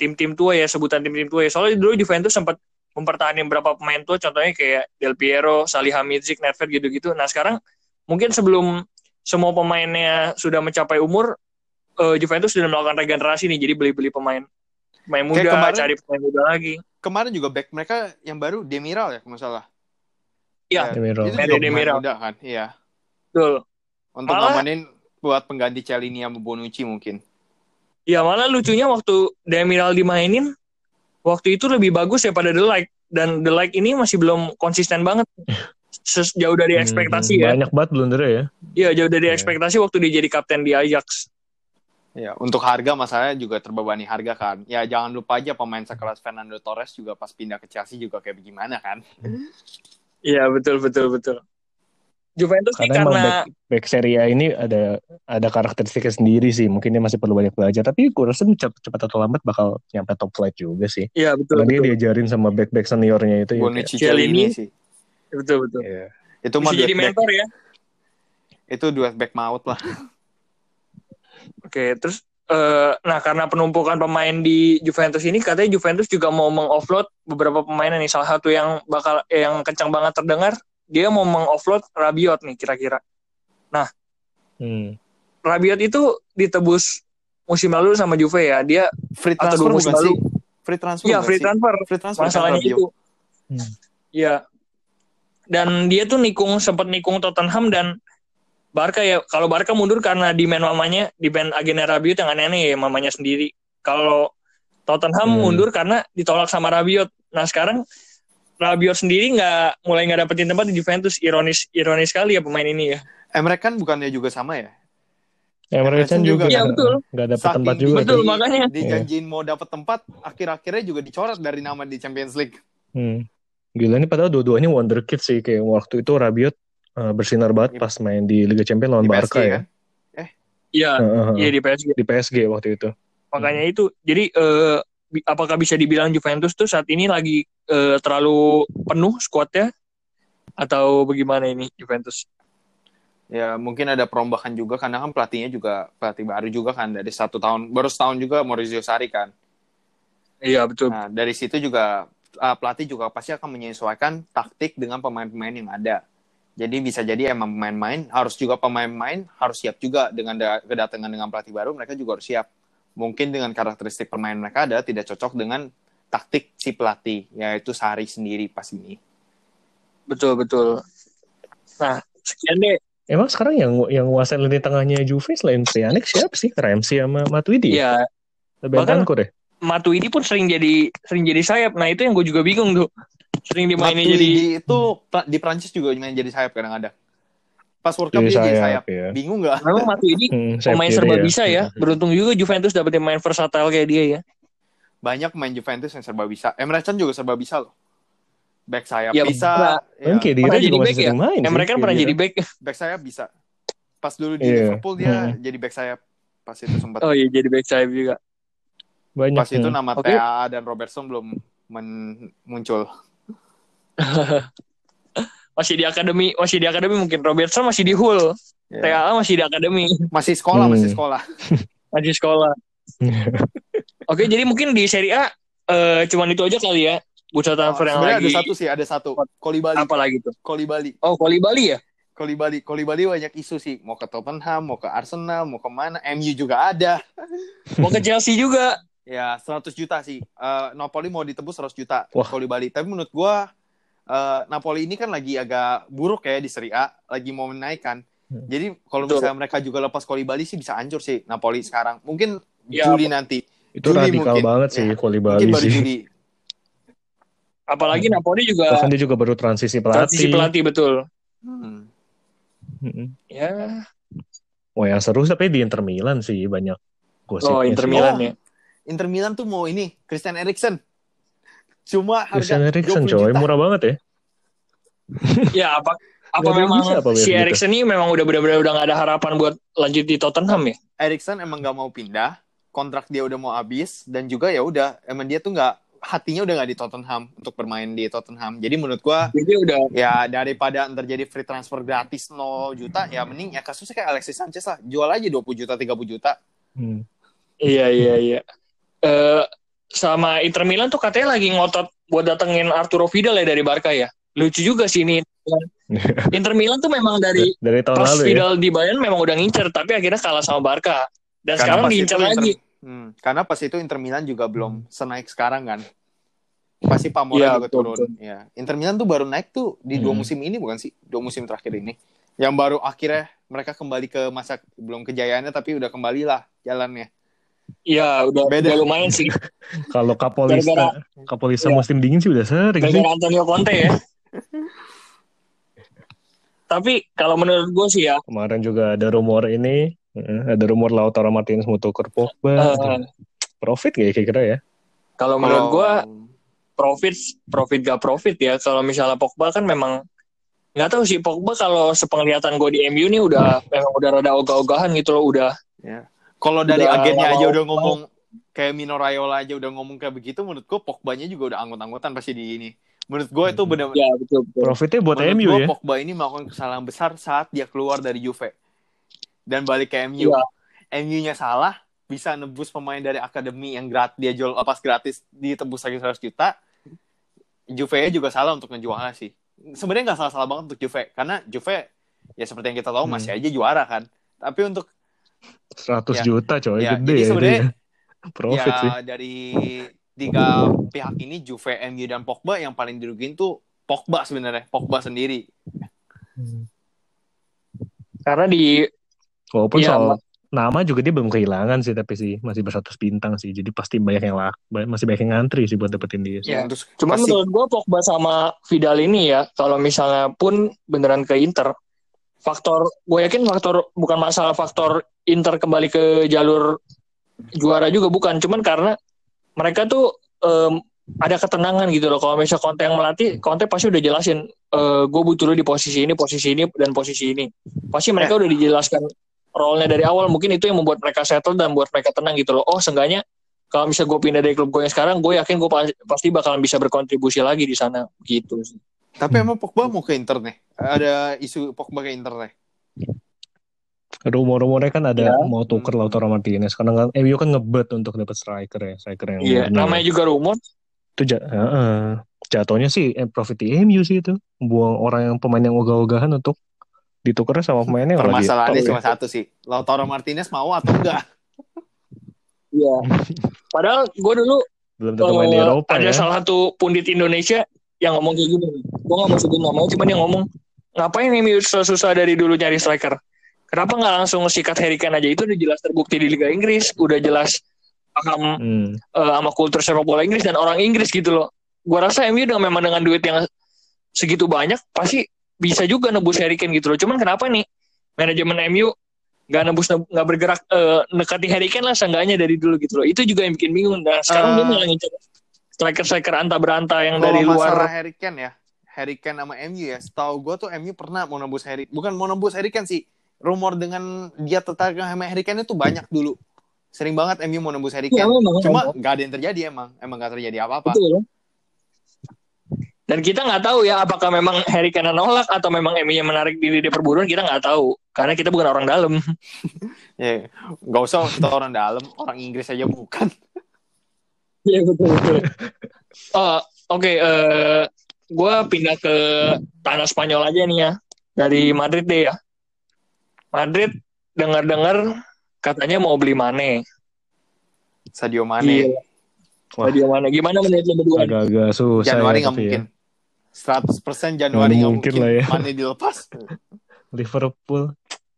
tim-tim tua ya sebutan tim-tim tua ya. Soalnya dulu Juventus sempat mempertahankan berapa pemain tua contohnya kayak Del Piero, Salihamidzic, Nedved gitu-gitu. Nah sekarang mungkin sebelum semua pemainnya sudah mencapai umur uh, Juventus sudah melakukan regenerasi nih, jadi beli-beli pemain pemain muda, kemarin, cari pemain muda lagi. Kemarin juga back mereka yang baru Demiral ya, kalau salah. Iya, ya, Demiral. Itu juga Demiral. muda kan, iya. Betul. Untuk malah, ngamanin buat pengganti Celini sama Bonucci mungkin. Ya malah lucunya waktu Demiral dimainin, waktu itu lebih bagus ya pada The Like dan The Like ini masih belum konsisten banget. Jauh dari hmm, ekspektasi hmm, ya. Banyak banget blunder ya. Iya, jauh dari yeah. ekspektasi waktu dia jadi kapten di Ajax. Ya, untuk harga masalahnya juga terbebani harga kan. Ya jangan lupa aja pemain sekelas Fernando Torres juga pas pindah ke Chelsea juga kayak bagaimana kan. Iya, betul betul betul. Juventus karena, karena back, back Serie A ini ada ada karakteristiknya sendiri sih. Mungkin dia masih perlu banyak belajar. Tapi gue rasa cepat, cepat atau lambat bakal nyampe top flight juga sih. Iya betul. Karena betul. dia diajarin sama back back seniornya itu. Bonucci ya, ini sih. Betul betul. Iya. Itu mah jadi mentor ya. Itu dua back maut lah. Oke, terus uh, nah karena penumpukan pemain di Juventus ini katanya Juventus juga mau mengoffload beberapa pemain nih. Salah satu yang bakal yang kencang banget terdengar, dia mau mengoffload Rabiot nih kira-kira. Nah, hmm. Rabiot itu ditebus musim lalu sama Juve ya. Dia free transfer musim lalu. Free transfer. Iya, free transfer. Free transfer. Masalahnya itu. Hmm. Iya. Hmm. Dan dia tuh nikung sempat nikung Tottenham dan Barca ya kalau Barca mundur karena demand mamanya demand agen Rabiot yang aneh-aneh ya mamanya sendiri. Kalau Tottenham hmm. mundur karena ditolak sama Rabiot. Nah sekarang Rabiot sendiri nggak mulai nggak dapetin tempat di Juventus. Ironis ironis sekali ya pemain ini ya. Emre kan bukannya juga sama ya? Emre kan juga, ya, betul. Gak dapet Saking tempat juga. Betul, di, makanya. Dijanjiin mau dapet tempat, akhir-akhirnya juga dicoret dari nama di Champions League. Hmm. Gila nih padahal dua-duanya wonderkid sih. Kayak waktu itu Rabiot uh, bersinar banget pas main di Liga Champions lawan Barca ya. Kan? Eh. Iya, uh, iya di PSG. Di PSG waktu itu. Makanya hmm. itu. Jadi uh, apakah bisa dibilang Juventus tuh saat ini lagi uh, terlalu penuh skuadnya atau bagaimana ini Juventus? Ya mungkin ada perombakan juga karena kan pelatihnya juga pelatih baru juga kan dari satu tahun baru setahun juga Maurizio Sarri kan. Iya betul. Nah dari situ juga uh, pelatih juga pasti akan menyesuaikan taktik dengan pemain-pemain yang ada. Jadi bisa jadi emang pemain-main harus juga pemain-main harus siap juga dengan kedatangan dengan pelatih baru mereka juga harus siap. Mungkin dengan karakteristik permainan mereka ada tidak cocok dengan taktik si pelatih yaitu Sari sendiri pas ini. Betul betul. Nah sekian deh. Emang sekarang yang yang nguasain lini tengahnya Juve selain Pjanic siapa sih? Ramsey sama Matuidi? Iya. Bahkan deh. Matuidi pun sering jadi sering jadi sayap. Nah itu yang gue juga bingung tuh sering dimainin jadi itu di Prancis juga main jadi sayap kadang-kadang pas World Cup dia jadi sayap ya. bingung nggak memang Matuidi hmm, pemain serba ya. bisa ya hmm. beruntung juga Juventus dapetin main versatile kayak dia ya banyak main Juventus yang serba bisa Emre Can juga serba bisa loh back sayap ya, bisa ya. Mungkin dia juga masih ya? main Emre kan pernah jadi back back sayap bisa pas dulu di yeah. Liverpool dia hmm. jadi back sayap pas itu sempat oh iya jadi back sayap juga banyak pas itu nama okay. TA dan Robertson belum muncul masih di akademi, masih di akademi mungkin Robertson masih di Hull. Yeah. TAA masih di akademi. Masih sekolah, hmm. masih sekolah. masih sekolah. Oke, jadi mungkin di Serie A uh, cuman itu aja kali ya. Bursa transfer oh, yang lagi. ada satu sih, ada satu. Koli Bali. Apa lagi tuh? Koli Bali. Oh, Koli Bali ya? Koli Bali, Koli Bali banyak isu sih. Mau ke Tottenham, mau ke Arsenal, mau ke mana? MU juga ada. mau ke Chelsea juga. Ya, 100 juta sih. Uh, Napoli mau ditebus 100 juta Wah. Koli Bali. Tapi menurut gua uh, Napoli ini kan lagi agak buruk ya di Serie A, lagi mau menaikkan. Hmm. Jadi kalau misalnya mereka juga lepas Bali sih bisa hancur sih Napoli sekarang. Mungkin ya, Juli nanti. Itu Juli radikal mungkin. banget sih ya, Bali sih. Juli. Apalagi Napoli juga. Bahkan dia juga baru transisi pelatih. Transisi pelatih betul. Hmm. Hmm. Ya. Wah yang seru tapi di Inter Milan sih banyak gosipnya. Oh Inter Milan oh, ya. Inter Milan tuh mau ini Christian Eriksen. Cuma harga Christian Eriksen coy, murah banget ya. ya apa apa gak memang apa si gitu? Eriksen ini memang udah benar-benar udah gak ada harapan buat lanjut di Tottenham ya? Eriksen emang gak mau pindah, kontrak dia udah mau habis dan juga ya udah emang dia tuh nggak hatinya udah nggak di Tottenham untuk bermain di Tottenham. Jadi menurut gua Jadi udah ya daripada terjadi free transfer gratis 0 juta ya mending ya kasusnya kayak Alexis Sanchez lah. Jual aja 20 juta 30 juta. Hmm. Iya iya iya. Uh, sama Inter Milan tuh katanya lagi ngotot buat datengin Arturo Vidal ya dari Barca ya. Lucu juga sih ini. Inter Milan tuh memang dari dari tahun pas lalu ya? Vidal ya? di Bayern memang udah ngincer tapi akhirnya kalah sama Barca. Dan karena sekarang diincar lagi. Hmm, karena pas itu Inter Milan juga belum senaik sekarang kan. Pasti Pamora ya, juga betul, turun. Betul. Ya. Inter Milan tuh baru naik tuh di hmm. dua musim ini bukan sih? Dua musim terakhir ini. Yang baru akhirnya mereka kembali ke masa belum kejayaannya tapi udah kembali lah jalannya. Iya, udah, Beda. udah lumayan sih. Kalau Kapolista, Kapolista ya. musim dingin sih udah sering Gara-gara Antonio Conte ya. Tapi kalau menurut gue sih ya. Kemarin juga ada rumor ini, ada rumor Lautaro Martinez mau tuker Pogba. Uh, profit gak ya kira-kira ya? Kalau menurut gue profit, profit gak profit ya. Kalau misalnya Pogba kan memang nggak tahu sih Pogba kalau sepenglihatan gue di MU nih udah memang udah rada ogah-ogahan gitu loh udah. Ya. Kalau dari udah agennya aja udah ngomong kayak Mino Raiola aja udah ngomong kayak begitu menurut gue Pogba-nya juga udah anggot-anggotan pasti di ini. Menurut gue itu benar ya, betul, betul. Profitnya buat Menurut MU ya. Pogba ini melakukan kesalahan besar saat dia keluar dari Juve dan balik ke MU. Ya. MU-nya salah, bisa nebus pemain dari akademi yang gratis dia jual pas gratis ditebus lagi 100 juta. Juve juga salah untuk ngejualnya sih. Sebenarnya nggak salah-salah banget untuk Juve karena Juve ya seperti yang kita tahu hmm. masih aja juara kan. Tapi untuk 100 ya, juta coy ya, gede jadi ya. Ya. Profit ya, sih. dari tiga pihak ini Juve, MU dan Pogba yang paling dirugin tuh Pogba sebenarnya, Pogba sendiri. Karena di walaupun ya, soal nama juga dia belum kehilangan sih tapi sih masih bersatu bintang sih jadi pasti banyak yang lah masih banyak yang ngantri sih buat dapetin dia. Ya, terus cuman pasti... menurut gue Pogba sama Vidal ini ya kalau misalnya pun beneran ke Inter faktor gue yakin faktor bukan masalah faktor Inter kembali ke jalur juara juga bukan cuman karena mereka tuh um, ada ketenangan gitu loh. Kalau misalnya konten yang melatih, konten pasti udah jelasin, e, eh, gue butuh lo di posisi ini, posisi ini, dan posisi ini. Pasti mereka udah dijelaskan role-nya dari awal. Mungkin itu yang membuat mereka settle dan buat mereka tenang gitu loh. Oh, seenggaknya kalau misalnya gue pindah dari klub gue yang sekarang, gue yakin gue pasti bakalan bisa berkontribusi lagi di sana. Gitu sih. Tapi emang Pogba mau ke Inter nih? Ada isu Pogba ke Inter nih? rumor-rumornya kan ada ya. mau tuker Lautaro Martinez karena kan MU kan ngebet untuk dapat striker ya striker yang iya namanya juga rumor itu ja uh, jatuhnya sih eh, profit di MU sih itu buang orang yang pemain yang ogah-ogahan untuk ditukar sama pemainnya permasalahannya cuma ya. satu sih Lautaro Martinez mau atau enggak Iya. Padahal gue dulu belum tentu main di eh, Eropa ada ya. salah satu pundit Indonesia yang ngomong kayak gini. Gue gak mau sebut namanya, cuman dia ngomong ngapain MU susah-susah dari dulu nyari striker Kenapa nggak langsung sikat Harry Kane aja itu udah jelas terbukti di Liga Inggris, udah jelas paham hmm. uh, sama kultur sepak bola Inggris dan orang Inggris gitu loh. Gua rasa MU dengan memang dengan duit yang segitu banyak pasti bisa juga nebus Harry Kane gitu loh. Cuman kenapa nih manajemen MU nggak nebus nggak bergerak uh, nekati Harry Kane lah seenggaknya dari dulu gitu loh. Itu juga yang bikin bingung. Dan sekarang uh, dia malah ngincer striker-striker anta beranta yang dari luar. Harry Kane ya, Harry Kane sama MU ya. Setahu gue tuh MU pernah mau nebus Harry, bukan mau nebus Harry Kane sih rumor dengan dia tertarik sama Harry Kane itu banyak dulu. Sering banget MU mau nembus Harry iya, Kane. Ya, Cuma nggak ada yang terjadi emang. Emang nggak terjadi apa-apa. Dan kita nggak tahu ya apakah memang Harry Kane nolak atau memang MU yang menarik diri di perburuan kita nggak tahu karena kita bukan orang dalam. ya, nggak usah kita orang dalam, orang Inggris aja bukan. Iya betul betul. Oh, oke. Okay, uh, eh, gue pindah ke tanah Spanyol aja nih ya dari Madrid deh ya. Madrid dengar-dengar katanya mau beli Mane. Sadio Mane. Iya. Sadio Mane. Gimana menurut lo berdua? Agak-agak susah Januari ya, nggak ya, mungkin. Ya. 100% Januari nggak mungkin, mungkin lah ya. Mane dilepas. Liverpool.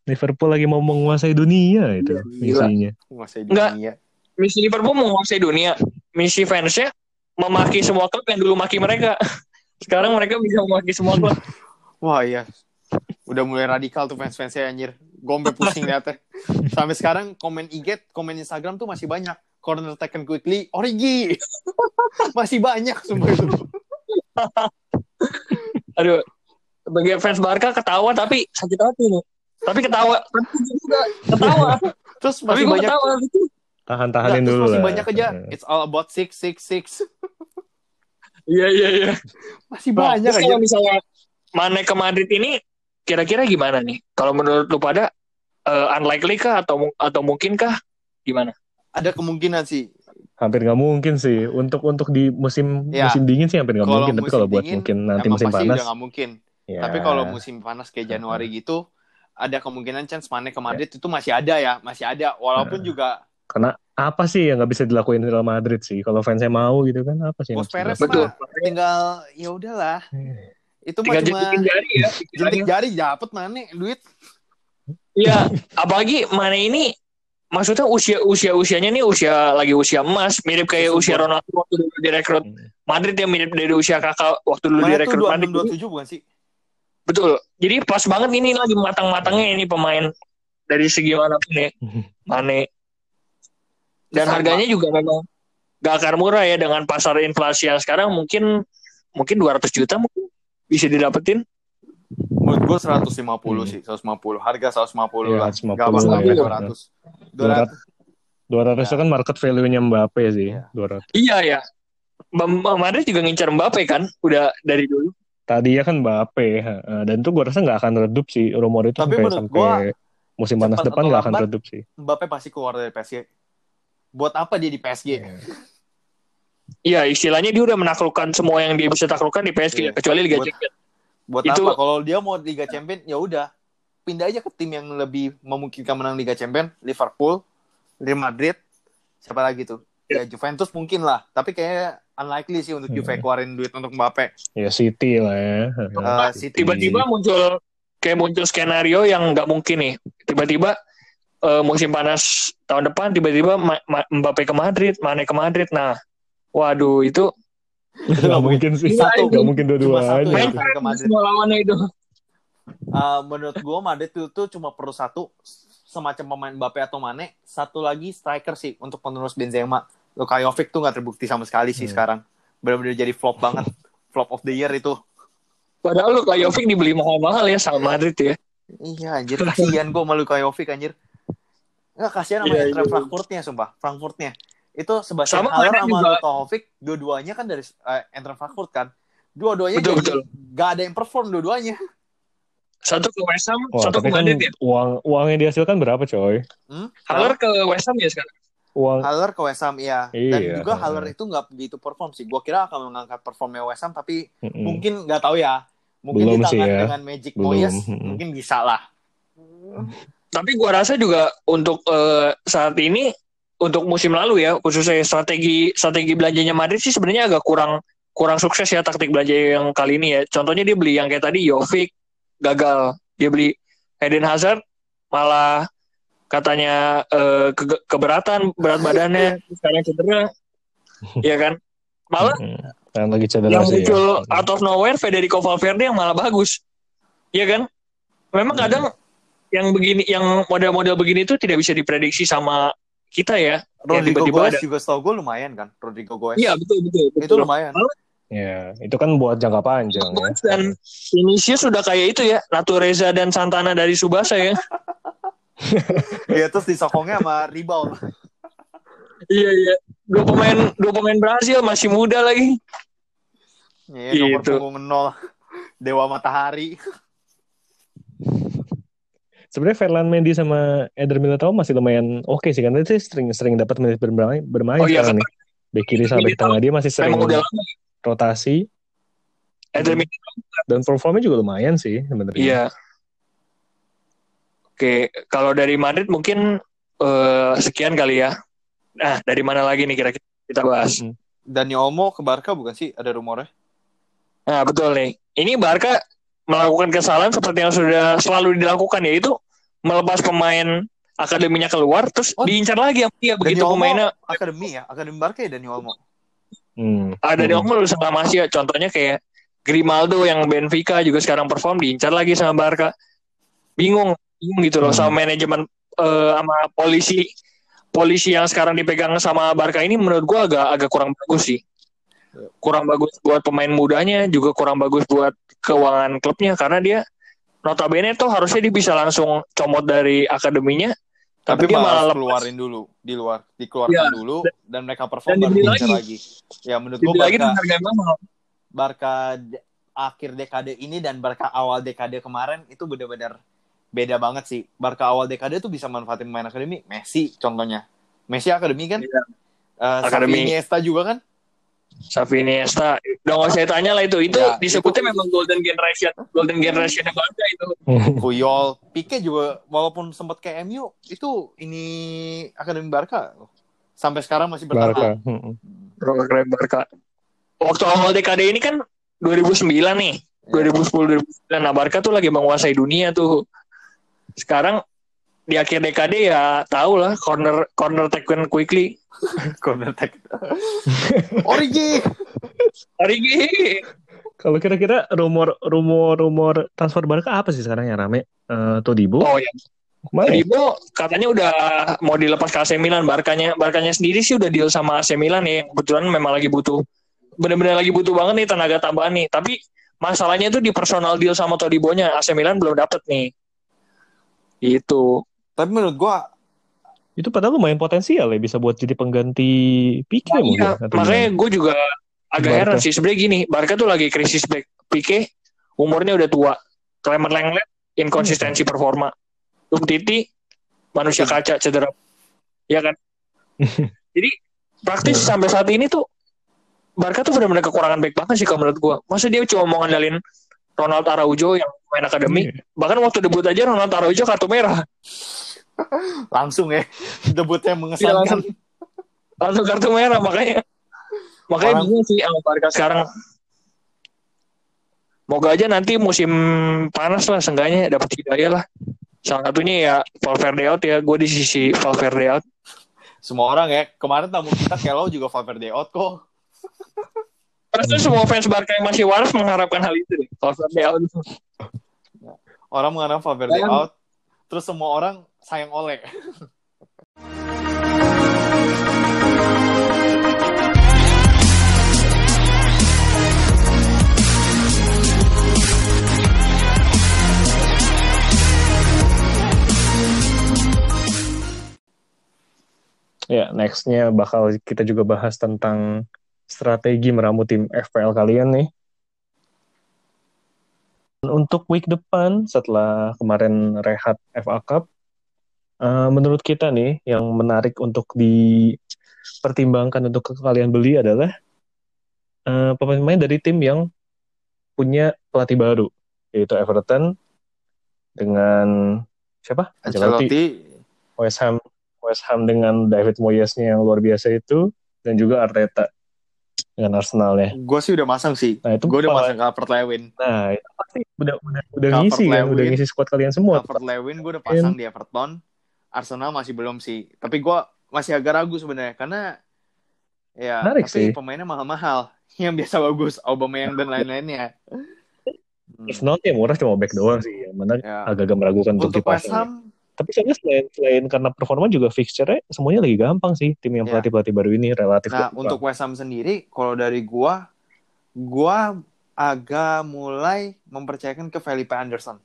Liverpool lagi mau menguasai dunia itu Gila. misinya. Menguasai dunia. Enggak. Misi Liverpool mau menguasai dunia. Misi fansnya memaki semua klub yang dulu maki mereka. Sekarang mereka bisa memaki semua klub. Wah iya, udah mulai radikal tuh fans-fansnya anjir. Gombe pusing liatnya. Sampai sekarang komen IG, komen Instagram tuh masih banyak. Corner taken quickly, Origi. masih banyak semua itu. Aduh, sebagai fans Barca ketawa tapi sakit hati nih. Tapi ketawa, tapi juga ketawa. Terus masih tapi banyak. Ketawa, Tahan-tahanin dulu masih lah. banyak aja. It's all about six, six, six. Iya, iya, iya. Masih banyak aja. Kalau misalnya Mane ke Madrid ini kira-kira gimana nih? Kalau menurut lu pada uh, unlikely kah atau atau mungkin kah? Gimana? Ada kemungkinan sih. Hampir nggak mungkin sih. Untuk untuk di musim ya. musim dingin sih hampir nggak mungkin. Tapi kalau buat mungkin nanti musim panas. Udah gak mungkin. Ya. Tapi kalau musim panas kayak Januari gitu, ada kemungkinan chance Mane ke Madrid ya. itu masih ada ya, masih ada. Walaupun nah, juga karena apa sih yang nggak bisa dilakuin Real Madrid sih? Kalau fansnya mau gitu kan apa sih? Bos Perez mah tinggal ya udahlah. Hmm. Itu mah cuma jari ya. Jentik jari dapat Mane duit. Iya, apalagi Mane ini maksudnya usia usia usianya nih usia lagi usia emas mirip kayak usia Ronaldo waktu dulu direkrut hmm. Madrid yang mirip dari usia kakak waktu dulu direkrut Madrid. tujuh bukan sih? Betul. Jadi pas banget ini lagi matang-matangnya ini pemain dari segi mana pun ya. Mane. Dan Sama. harganya juga memang gak akan murah ya dengan pasar inflasi yang sekarang mungkin mungkin 200 juta mungkin bisa didapetin. Menurut gue 150 hmm. sih, 150. Harga 150 ya, lah. 150 Gak masalah ya. 200. 200. 200 itu kan market value-nya Mbappe sih, ya. 200. Iya ya. Madrid juga ngincar Mbappe kan, udah dari dulu tadi ya kan Mbappe dan itu gue rasa nggak akan redup sih rumor itu Tapi sampai sampai gua, musim panas depan nggak akan redup sih. Mbappe pasti keluar dari PSG. Buat apa dia di PSG? Iya, iya istilahnya dia udah menaklukkan semua yang dia bisa taklukkan di PSG, iya. kecuali Liga Champions. Buat itu, apa? Kalau dia mau Liga Champions, ya udah pindah aja ke tim yang lebih memungkinkan menang Liga Champions, Liverpool, Real Madrid, siapa lagi tuh? Ya Juventus mungkin lah, tapi kayak unlikely sih untuk Juve hmm. keluarin duit untuk Mbappe. Ya City lah ya. Uh, City. Tiba-tiba muncul kayak muncul skenario yang nggak mungkin nih. Tiba-tiba uh, musim panas tahun depan tiba-tiba Mbappe ke Madrid, Mane ke Madrid. Nah, waduh itu nggak mungkin sih. Satu, nggak mungkin dua-dua aja. Main ke Madrid. Semua lawannya itu. Uh, menurut gue Madrid itu tuh cuma perlu satu semacam pemain Mbappe atau Mane, satu lagi striker sih untuk penerus Benzema Luka Jovic tuh nggak terbukti sama sekali sih hmm. sekarang. Benar-benar jadi flop banget. flop of the year itu. Padahal Luka Jovic dibeli mahal-mahal ya sama Madrid ya. Iya anjir, kasihan gue sama Luka Jovic anjir. Enggak kasihan sama yeah, yeah. Frankfurtnya sumpah, Frankfurtnya. Itu Sebastian sama Haller sama Luka Jovic, dua-duanya kan dari uh, Eintracht Frankfurt kan. Dua-duanya betul, betul. gak ada yang perform dua-duanya. Satu ke West Ham, Wah, satu ke kan Madrid kan ya. Uang uang yang dihasilkan berapa coy? Hmm? Haller ke West Ham ya sekarang uang Haller ke West Ham iya. iya. Dan juga Haller itu nggak begitu perform sih. Gua kira akan mengangkat performnya West Ham tapi mm -hmm. mungkin nggak tahu ya. Mungkin Belum di tangan ya. dengan Magic Belum. Moyes mm -hmm. mungkin bisa lah. Tapi gua rasa juga untuk uh, saat ini untuk musim lalu ya khususnya strategi strategi belanjanya Madrid sih sebenarnya agak kurang kurang sukses ya taktik belanja yang kali ini ya. Contohnya dia beli yang kayak tadi Jovic gagal. Dia beli Eden Hazard malah katanya uh, ke keberatan berat badannya sekarang cedera ya kan malah yang lagi cedera yang ya. muncul ya. out of nowhere Federico Valverde yang malah bagus ya kan memang kadang hmm. Yang begini yang model-model begini itu tidak bisa diprediksi sama kita ya Rodrigo tiba Goes juga setahu gue lumayan kan Rodrigo Goes iya betul, betul betul itu lumayan Ya, itu kan buat jangka panjang ya. Dan Vinicius sudah kayak itu ya, Natureza dan Santana dari Subasa ya. Iya terus disokongnya sama Ribal. iya iya. Dua pemain dua pemain Brasil masih muda lagi. Iya gitu. nomor nol. Dewa Matahari. Sebenarnya Ferland Mendy sama Eder Militao masih lumayan oke okay sih karena dia sering sering dapat menit bermain bermain oh, iya, nih. Bek kiri sama bek tengah dia masih sering rotasi. Eder Militao dan performnya juga lumayan sih sebenarnya. Iya. Oke, kalau dari Madrid mungkin uh, sekian kali ya. Nah, dari mana lagi nih kira-kira kita bahas? Dani Olmo ke Barca bukan sih? Ada rumornya? Nah, betul nih. Ini Barca melakukan kesalahan seperti yang sudah selalu dilakukan yaitu melepas pemain akademinya keluar terus oh, diincar lagi sama dia begitu Olmo, pemainnya. akademi ya? Akademi Barca ya Dani Olmo? Hmm. ada Dani Olmo dulu sama Masih contohnya kayak Grimaldo yang Benfica juga sekarang perform diincar lagi sama Barca. Bingung gitu loh hmm. sama manajemen uh, sama polisi polisi yang sekarang dipegang sama Barca ini menurut gua agak agak kurang bagus sih kurang bagus buat pemain mudanya juga kurang bagus buat keuangan klubnya karena dia notabene tuh harusnya dia bisa langsung comot dari akademinya tapi, tapi dia malah keluarin dulu di luar dikeluarkan ya, dulu dan mereka perform dan baru lagi. lagi ya menurut gua Barca Barca akhir dekade ini dan Barca awal dekade kemarin itu benar-benar beda banget sih. Barca awal dekade tuh bisa manfaatin pemain akademi. Messi contohnya. Messi akademi kan? Iya. Uh, akademi. Iniesta juga kan? Xavi Iniesta udah nggak usah tanya lah itu. Itu ya, disebutnya itu... memang golden generation golden generation Barca itu. Puyol. Pique juga walaupun sempat ke MU itu ini akademi Barca. Sampai sekarang masih bertahan. Barca. Keren Barca. Waktu awal dekade ini kan 2009 nih. 2010 2009 nah Barca tuh lagi menguasai dunia tuh. Sekarang di akhir dekade ya tau lah corner corner taken quickly. Corner take. Origi! Origi! Kalau kira-kira rumor rumor rumor transfer Barca apa sih sekarang yang rame? Uh, Todibo? Oh ya Todibo katanya udah mau dilepas ke AC Milan Barkanya Barkanya sendiri sih udah deal sama AC Milan ya. Kebetulan memang lagi butuh benar-benar lagi butuh banget nih tenaga tambahan nih. Tapi masalahnya itu di personal deal sama Todibonya AC Milan belum dapet nih. Itu tapi menurut gua itu padahal lumayan potensial ya bisa buat jadi pengganti Pique nah, mungkin. Iya, makanya gue juga agak Barca. heran sih sebenarnya gini, Barca tuh lagi krisis back Pique umurnya udah tua. Clement Lenglet inkonsistensi hmm. performa. Titi manusia kaca cedera. Ya kan? jadi praktis hmm. sampai saat ini tuh Barca tuh benar-benar kekurangan back banget sih kalau menurut gue. Masa dia cuma mau ngandalin Ronald Araujo yang main akademi. Yeah. Bahkan waktu debut aja Ronald Araujo kartu merah. langsung ya debutnya mengesankan. Ya, langsung, langsung kartu merah makanya. Makanya Orang... bingung sih sama Barca sekarang. Moga aja nanti musim panas lah seenggaknya dapat hidayah lah. Salah satunya ya Valverde out ya. Gue di sisi Valverde out. Semua orang ya. Kemarin tamu kita Kelo juga Valverde out kok. Pasti semua fans Barca yang masih waras mengharapkan hal itu deh. Valverde out. Orang mengharap Valverde sayang. out, terus semua orang sayang oleh. Ya, nextnya bakal kita juga bahas tentang strategi meramu tim FPL kalian nih. Untuk week depan setelah kemarin rehat FA Cup, uh, menurut kita nih yang menarik untuk dipertimbangkan untuk kalian beli adalah uh, pemain-pemain dari tim yang punya pelatih baru, yaitu Everton dengan siapa? Ancelotti. West Ham, West Ham dengan David Moyes-nya yang luar biasa itu, dan juga Arteta dengan Arsenal ya. Gue sih udah masang sih. Nah itu gue udah masang Calvert Lewin. Nah itu pasti udah udah udah ngisi kan, udah ngisi squad kalian semua. Calvert Lewin gue udah pasang di Everton. Arsenal masih belum sih. Tapi gue masih agak ragu sebenarnya karena ya Menarik tapi sih. pemainnya mahal-mahal. Yang biasa bagus, Aubameyang dan lain-lainnya. Hmm. Arsenal ya murah cuma back doang sih. Mana ya. agak-agak meragukan untuk, untuk West Ham, tapi soalnya selain selain karena performa juga fixture semuanya lagi gampang sih tim yang pelatih pelatih baru ini relatif. Nah untuk West Ham sendiri kalau dari gua gua agak mulai mempercayakan ke Felipe Anderson.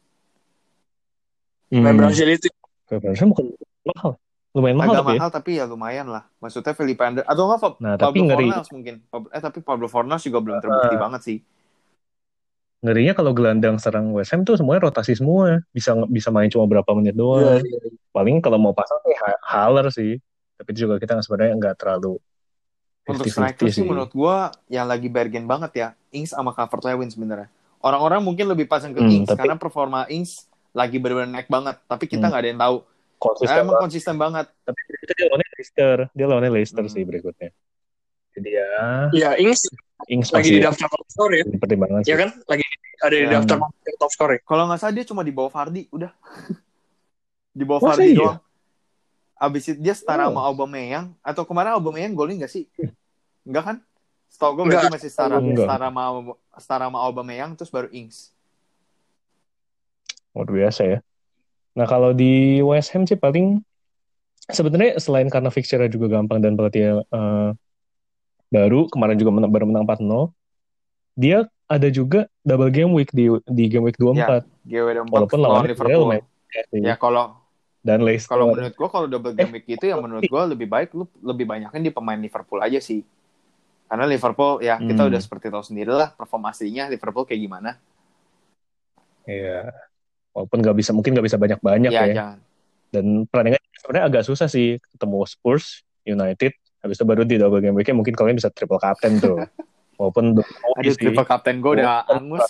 Hmm. Itu. Felipe Anderson bukan mahal. Lumayan mahal Agak tapi ya. mahal ya? tapi ya lumayan lah. Maksudnya Felipe Anderson atau enggak nah, Pablo tapi Fornals mungkin. Eh tapi Pablo Fornals juga belum terbukti uh, banget sih ngerinya kalau gelandang serang West Ham tuh semuanya rotasi semua bisa bisa main cuma berapa menit doang yeah, yeah. Iya. paling kalau mau pasang sih Haller sih tapi itu juga kita sebenarnya nggak terlalu untuk striker sih menurut gua yang lagi bargain banget ya Ings sama Calvert Lewin sebenarnya orang-orang mungkin lebih pasang ke hmm, Ings tapi... karena performa Ings lagi benar-benar naik banget tapi kita hmm. nggak hmm. ada yang tahu konsisten nah, emang banget. konsisten banget tapi dia lawannya Leicester dia lawannya Leicester hmm. sih berikutnya jadi ya ya Ings Ings lagi di daftar ya. Pertimbangan Ya kan? Lagi ada di daftar top score ya. Kalau nggak salah dia cuma di bawah Fardi, udah. di bawah Masa Fardi iya? doang. Abis itu dia setara oh. sama Aubameyang atau kemarin Aubameyang golin nggak sih? Enggak kan? Setahu gue berarti masih setara Enggak. setara sama setara sama Aubameyang terus baru Ings. Luar biasa ya. Nah kalau di West Ham sih paling sebenarnya selain karena fixture juga gampang dan pelatih uh, baru kemarin juga menang, baru menang 4-0 dia ada juga double game week di di game week 24 ya, walaupun lawan Liverpool lumayan ya kalau dan Leicester kalau menurut gua kalau double game week itu yang menurut gua lebih baik lu lebih banyakin di pemain Liverpool aja sih karena Liverpool ya kita hmm. udah seperti tahu sendiri lah performa aslinya Liverpool kayak gimana Iya walaupun nggak bisa mungkin nggak bisa banyak banyak ya, ya. Jangan. dan pertandingan sebenarnya agak susah sih ketemu Spurs United Habis itu baru di double game weeknya mungkin kalian bisa triple captain tuh. Walaupun Aduh, triple captain gue udah angus.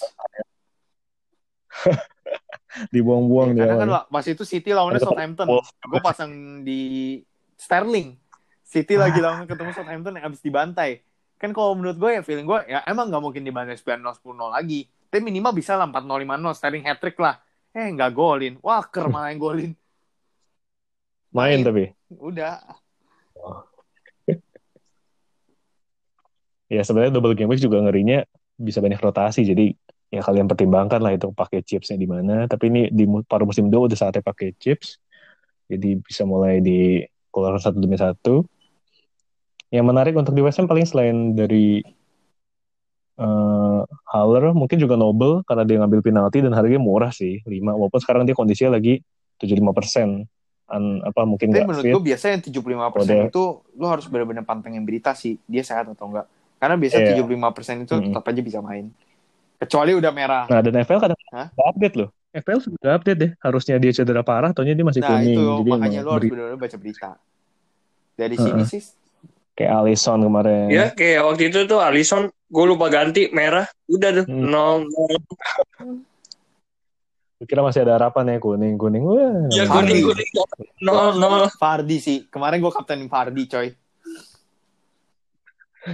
Dibuang-buang ya, Karena kan pas itu City lawannya Southampton. Gue pasang di Sterling. City lagi lawan ketemu Southampton yang habis dibantai. Kan kalau menurut gue ya feeling gue ya emang nggak mungkin dibantai 9-0 10 lagi. Tapi minimal bisa lah 4-0 5-0 Sterling hat trick lah. Eh nggak golin. Walker malah yang golin. Main, Main tapi. Udah. Oh. Ya sebenarnya double game week juga ngerinya bisa banyak rotasi jadi ya kalian pertimbangkan lah itu pakai chipsnya di mana. Tapi ini di paruh musim dua udah saatnya pakai chips jadi bisa mulai di keluar satu demi satu. Yang menarik untuk di West Ham paling selain dari uh, Haller mungkin juga Noble karena dia ngambil penalti dan harganya murah sih 5 walaupun sekarang dia kondisinya lagi 75 persen. An, apa mungkin Tapi menurut gue biasa yang 75 persen itu lo harus benar-benar pantengin berita sih dia sehat atau enggak karena biasa yeah. 75 persen itu mm -hmm. tetap aja bisa main. Kecuali udah merah. Nah dan FPL kadang nggak update loh. FPL sudah update deh. Harusnya dia cedera parah atau dia masih nah, kuning. itu, jadi makanya lo harus benar-benar baca berita. Dari uh -uh. sini sih. Kayak Alisson kemarin. Ya kayak waktu itu tuh Alisson gue lupa ganti merah. Udah tuh hmm. nol kira masih ada harapan ya kuning kuning. Wah. Ya kuning kuning. Nol nol. Fardi sih. Kemarin gue kapten Fardi coy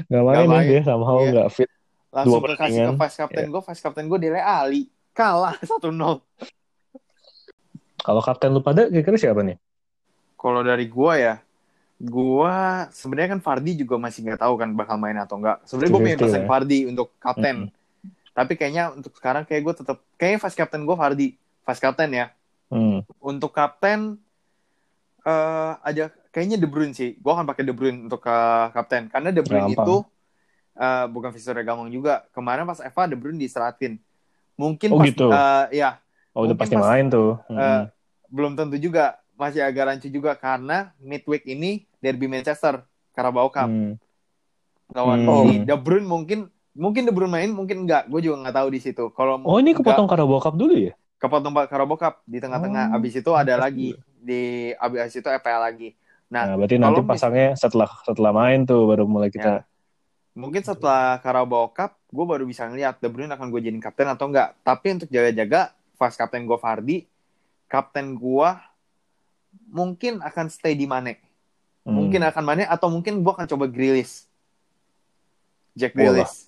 Gak main nih dia sama iya. gak fit. Langsung Dua kasih ke vice captain yeah. gue, vice captain gue Dele Ali. Kalah 1-0. Kalau kapten lu pada kira-kira siapa nih? Kalau dari gue ya, gue sebenarnya kan Fardi juga masih nggak tahu kan bakal main atau enggak. Sebenarnya gue punya pesan ya? Fardi untuk kapten. Mm -hmm. Tapi kayaknya untuk sekarang kayak gue tetap kayaknya vice captain gue Fardi, vice captain ya. Mm. Untuk kapten uh, ada kayaknya De Bruyne sih. Gue akan pakai De Bruyne untuk uh, kapten karena De Bruyne Gampang. itu uh, bukan Visor Gamong juga. Kemarin pas Eva De Bruyne diseratin. Mungkin oh, pas gitu. uh, ya. Oh, udah pasti pas, main tuh. Uh, hmm. belum tentu juga. Masih agak rancu juga karena midweek ini Derby Manchester Carabao Cup. Hmm. Lawan hmm. oh. De Bruyne mungkin mungkin De Bruyne main, mungkin enggak. Gue juga nggak tahu di situ. Kalau Oh, ini kepotong Carabao Cup dulu ya? Kepotong Carabao Cup di tengah-tengah. Oh. Abis itu ada lagi di abis itu EPL lagi. Nah, nah berarti nanti pasangnya setelah setelah main tuh baru mulai kita. Ya. Mungkin setelah Carabao Cup, gue baru bisa ngeliat De Bruyne akan gue jadi kapten atau enggak. Tapi untuk jaga-jaga, fast kapten gue Fardi, kapten gue mungkin akan stay di Mane. Hmm. Mungkin akan Mane atau mungkin gue akan coba Grilis. Jack Grilis.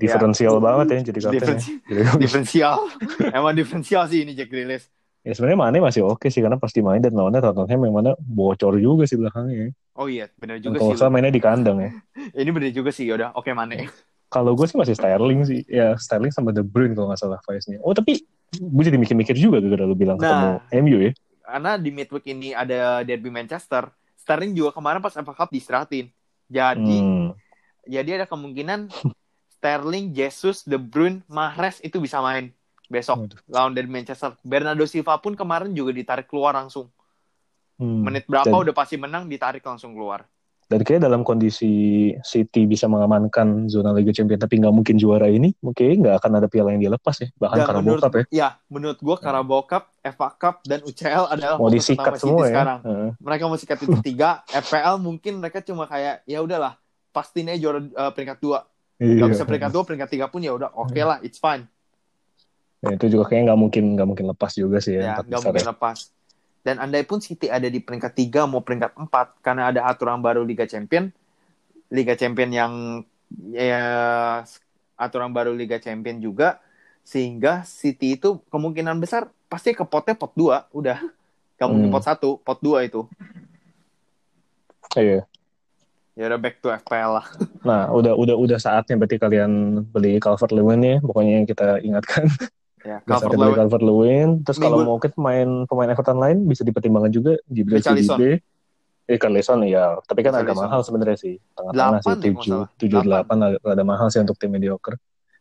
Diferensial ya. banget ya jadi kapten. Diferensi ya. diferensial. Emang diferensial sih ini Jack Grilis. Ya sebenarnya Mane masih oke sih karena pasti main dan lawannya Tottenham yang mana bocor juga sih belakangnya. Oh iya, benar juga sih. Kalau mainnya di kandang ya. Ini benar juga sih, udah oke okay, Mane. Kalau gue sih masih Sterling sih. Ya Sterling sama De Bruyne kalau nggak salah vice-nya. Oh tapi gue jadi mikir-mikir juga gara lu bilang nah, ketemu MU ya. Karena di midweek ini ada derby Manchester. Sterling juga kemarin pas FA Cup distratin. Jadi hmm. jadi ada kemungkinan Sterling, Jesus, De Bruyne, Mahrez itu bisa main besok Aduh. lawan dari Manchester. Bernardo Silva pun kemarin juga ditarik keluar langsung. Hmm. Menit berapa dan, udah pasti menang ditarik langsung keluar. Dan kayak dalam kondisi City bisa mengamankan zona Liga Champions tapi nggak mungkin juara ini, mungkin nggak akan ada piala yang dilepas ya, bahkan dan Carabao Cup ya. Ya, menurut gua Carabao Cup, FA Cup dan UCL adalah mau disikat semua ya. sekarang. Uh. Mereka mau sikat itu tiga, FPL mungkin mereka cuma kayak ya udahlah, pastinya juara uh, peringkat dua. Iya. Gak bisa peringkat dua, peringkat tiga pun ya udah oke okay lah, it's fine. Ya, itu juga kayaknya nggak mungkin nggak mungkin lepas juga sih ya. Nggak mungkin ya. lepas. Dan andai pun City ada di peringkat tiga mau peringkat empat karena ada aturan baru Liga Champion, Liga Champion yang ya aturan baru Liga Champion juga sehingga City itu kemungkinan besar pasti ke potnya pot dua udah nggak mungkin hmm. pot satu pot dua itu iya ya udah back to FPL lah nah udah udah udah saatnya berarti kalian beli Calvert Lewin ya pokoknya yang kita ingatkan Ya, Calvert Lewin. Calvert Lewin. Terus Minggu. kalau mau kita pemain pemain Everton lain bisa dipertimbangkan juga Jibril Sidibe. Eh Carlison ya, tapi kan agak mahal sebenarnya sih. Tengah-tengah sih tujuh tujuh delapan ada mahal sih untuk tim mediocre.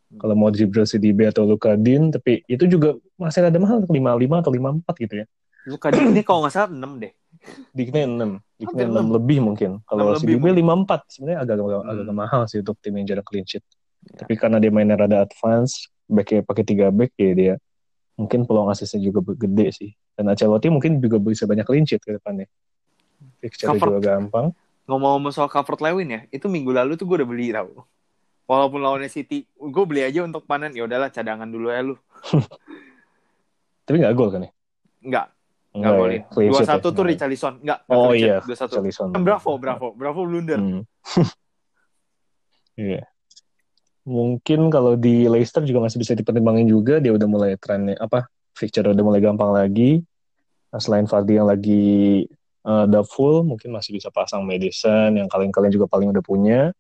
Hmm. Kalau mau Jibril Sidibe atau Luka Din, tapi itu juga masih ada mahal lima lima atau lima empat gitu ya. Luka Din ini kalau nggak salah enam deh. Diknya enam, diknya enam lebih mungkin. Kalau Sidibe lima empat, sebenarnya agak agak, hmm. agak mahal sih untuk tim yang jarang clean sheet. Ya. Tapi karena dia mainnya rada advance, backnya pakai tiga back ya dia mungkin peluang asisnya juga gede sih dan Ancelotti mungkin juga bisa banyak clean sheet ke depannya fixture juga gampang ngomong-ngomong soal Calvert Lewin ya, itu minggu lalu tuh gue udah beli tau. Walaupun lawannya City, gue beli aja untuk panen. Ya udahlah, cadangan dulu ya lu. Tapi nggak gol kan ya? Nggak. Nggak golin. Clean Dua sheet satu ya? tuh Richarlison. Nggak. Oh iya, Dua satu. Richarlison. Bravo, bravo, bravo blunder. Hmm. Iya. Mungkin kalau di Leicester juga masih bisa dipertimbangin juga. Dia udah mulai trennya apa? Fixture udah mulai gampang lagi. Nah, selain Vardy yang lagi uh, udah full, mungkin masih bisa pasang Madison yang kalian-kalian juga paling udah punya.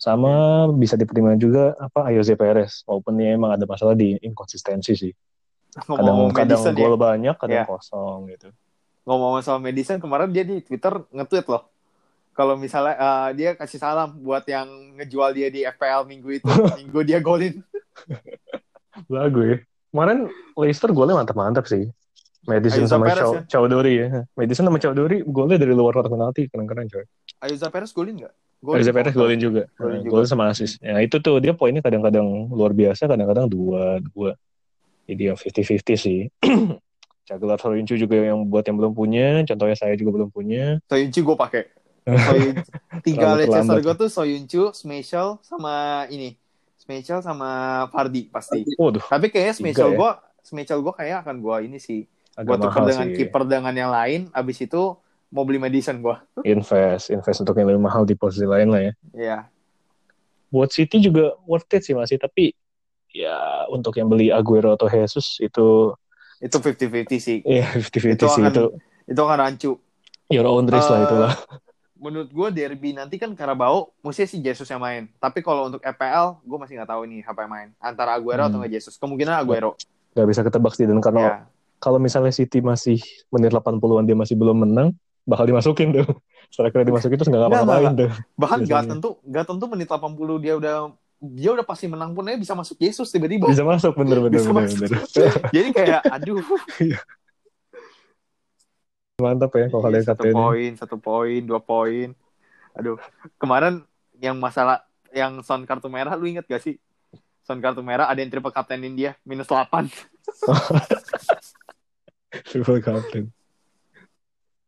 Sama bisa dipertimbangkan juga apa Ayoze Perez. Walaupun dia emang ada masalah di inkonsistensi sih. Kadang-kadang ya. gol banyak, kadang Iya. kosong gitu. Ngomong-ngomong soal Madison, kemarin dia di Twitter nge-tweet loh. Kalau misalnya eh, dia kasih salam buat yang ngejual dia di FPL minggu itu. minggu dia golin. Lagu ya. Kemarin Leicester golnya mantap-mantap sih. Madison sama Perez Chow ya? Chowdhury ya. Madison sama Chowdhury golnya dari luar kotak penalti. Keren-keren coy. Ayuso Perez golin nggak? Ayuso Perez golin juga. Golin Nah, juga. Golin sama assist. Ya itu tuh dia poinnya kadang-kadang luar biasa, kadang-kadang dua, dua. Jadi ya 50-50 sih. Jaguar Soyuncu juga yang buat yang belum punya. Contohnya saya juga belum punya. Soyuncu gue pakai. Tiga Leicester gue tuh Soyuncu, Smashel, sama ini. Smashel sama Fardi pasti. Waduh, Tapi kayaknya Smashel ya? gue, Smashel gue kayak akan gue ini sih. Gue tukar dengan kiper dengan yang lain. Abis itu mau beli Madison gue. Invest, invest untuk yang lebih mahal di posisi lain lah ya. Iya. buat City juga worth it sih masih tapi ya untuk yang beli Aguero atau Jesus itu Itu 50-50 sih. ya 50-50 Itu sih akan- itu Itu akan rancu. your own risk lah Eh, itulah Menurut gue derby nanti kan Carabao mesti si Jesus yang main. Tapi kalau untuk EPL, gue masih nggak tahu nih siapa yang main. Antara Aguero atau Hmm. nggak Jesus. Kemungkinan Aguero. nggak bisa ketebak sih dan karena Ya. kalau misalnya City masih menit 80-an dia masih belum menang bakal dimasukin tuh striker dimasukin terus nggak ngapa-ngapain tuh Bahkan nggak tentu, nggak tentu menit 80 dia udah dia udah pasti menang pun aja bisa masuk Yesus tiba-tiba. bisa masuk bener-bener Bisa bener, masuk. bener. Jadi kayak aduh. Mantap ya kalau kalian Iya, satu kapten poin, satu poin, dua poin. Aduh, kemarin yang masalah yang Son kartu merah lu inget gak sih? Son kartu merah ada yang triple kaptenin dia minus 8. triple captain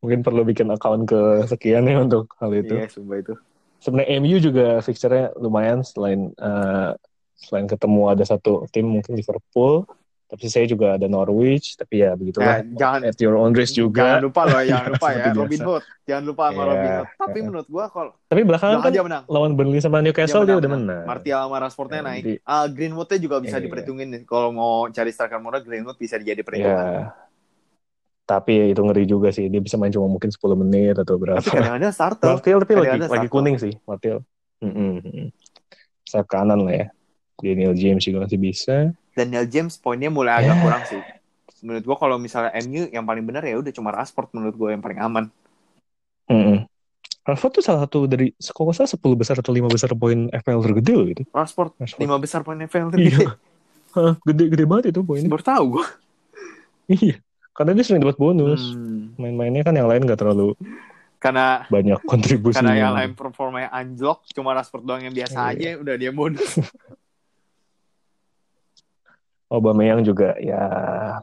mungkin perlu bikin account ke sekian ya untuk hal itu Iya, sumpah itu. sebenarnya MU juga fixture-nya lumayan selain eh, selain ketemu ada satu tim mungkin Liverpool tapi saya juga ada Norwich tapi ya Nah, begitulah jangan at your own risk Jangan juga lupa loh, jangan lupa ya Robin. Hood. Jangan lupa sama Iya, Robin Hood. Tapi iya. menurut gua kalau tapi belakangan kan dia menang. lawan Burnley sama Newcastle dia, udah menang Martial sama Rashfordnya Ya, naik. jadi- Ah, Greenwoodnya juga bisa Iya. diperhitungin nih. Kalau mau cari striker murah, Greenwood bisa jadi ya perhitungan. tapi ya itu ngeri juga sih dia bisa main cuma mungkin 10 menit atau berapa Tapi kadang-kadang starter. Martial tapi lagi lagi starter. kuning sih Martial Mm-mm. sayap kanan lah ya Daniel James juga masih bisa Daniel James poinnya mulai agak Ya. kurang sih. Menurut gua kalau misalnya MU yang paling benar ya udah cuma Rashford menurut gua yang paling aman. Mm-mm. Rashford tuh salah satu dari kalau nggak salah 10 besar atau 5 besar poin FPL tergede loh gitu. Rashford Rashford. lima besar poin FPL Iya. Hah, gede-gede banget itu poinnya. Baru tahu gua. Iya. Karena dia sering dapat bonus. Hmm. Main-mainnya kan yang lain nggak terlalu Karena banyak kontribusi. karena yang lain performanya anjlok, cuma Rashford doang yang biasa Iya. aja udah dia bonus. Aubameyang juga ya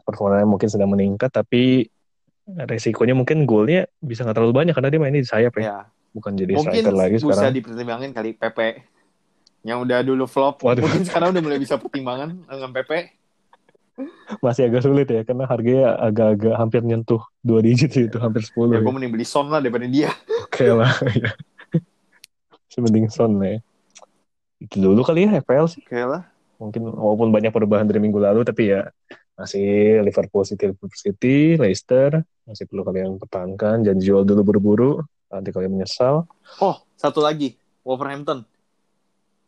performanya mungkin sedang meningkat tapi resikonya mungkin golnya bisa nggak terlalu banyak karena dia mainnya di sayap ya. ya. Bukan jadi Mungkin striker lagi bisa sekarang. dipertimbangin kali PP yang udah dulu flop. Waduh. Mungkin sekarang udah mulai bisa pertimbangan dengan PP. Masih agak sulit ya karena harganya agak-agak hampir nyentuh dua digit itu hampir 10 Ya, ya. gue mending beli Son lah daripada dia. Oke lah. ya. Son ya. Itu dulu kali ya FPL sih. Oke lah. Mungkin walaupun banyak perubahan dari minggu lalu tapi ya masih Liverpool City, Liverpool City, Leicester masih perlu kalian pertahankan. Jangan jual dulu buru-buru. Nanti kalian menyesal. Oh, satu lagi. Wolverhampton.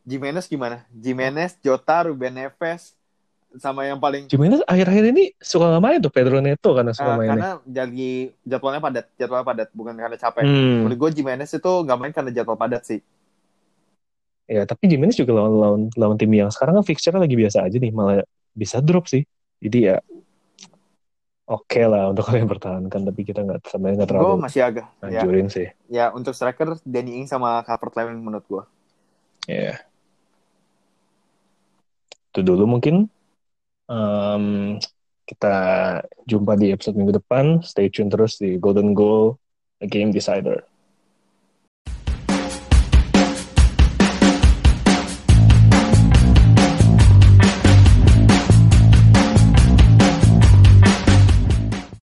Jimenez gimana? Jimenez, Jota, Ruben Neves, sama yang paling Jimenez akhir-akhir ini suka nggak main tuh Pedro Neto karena suka eh, mainnya. karena jadi jadwalnya padat, jadwalnya padat bukan karena capek. Hmm. Menurut gue Jimenez itu nggak main karena jadwal padat sih. Ya, tapi Jimenez juga lawan lawan lawan tim yang sekarang kan fixture lagi biasa aja nih, malah bisa drop sih. Jadi ya oke lah untuk kalian pertahankan, tapi kita nggak sebenarnya nggak Gue terlalu masih agak ya, anjurin sih. ya untuk striker Danny Ings sama Calvert Lewin menurut gue. Ya. Itu dulu mungkin. Em, kita jumpa di episode minggu depan. Stay tune terus di Golden Goal, A Game Decider.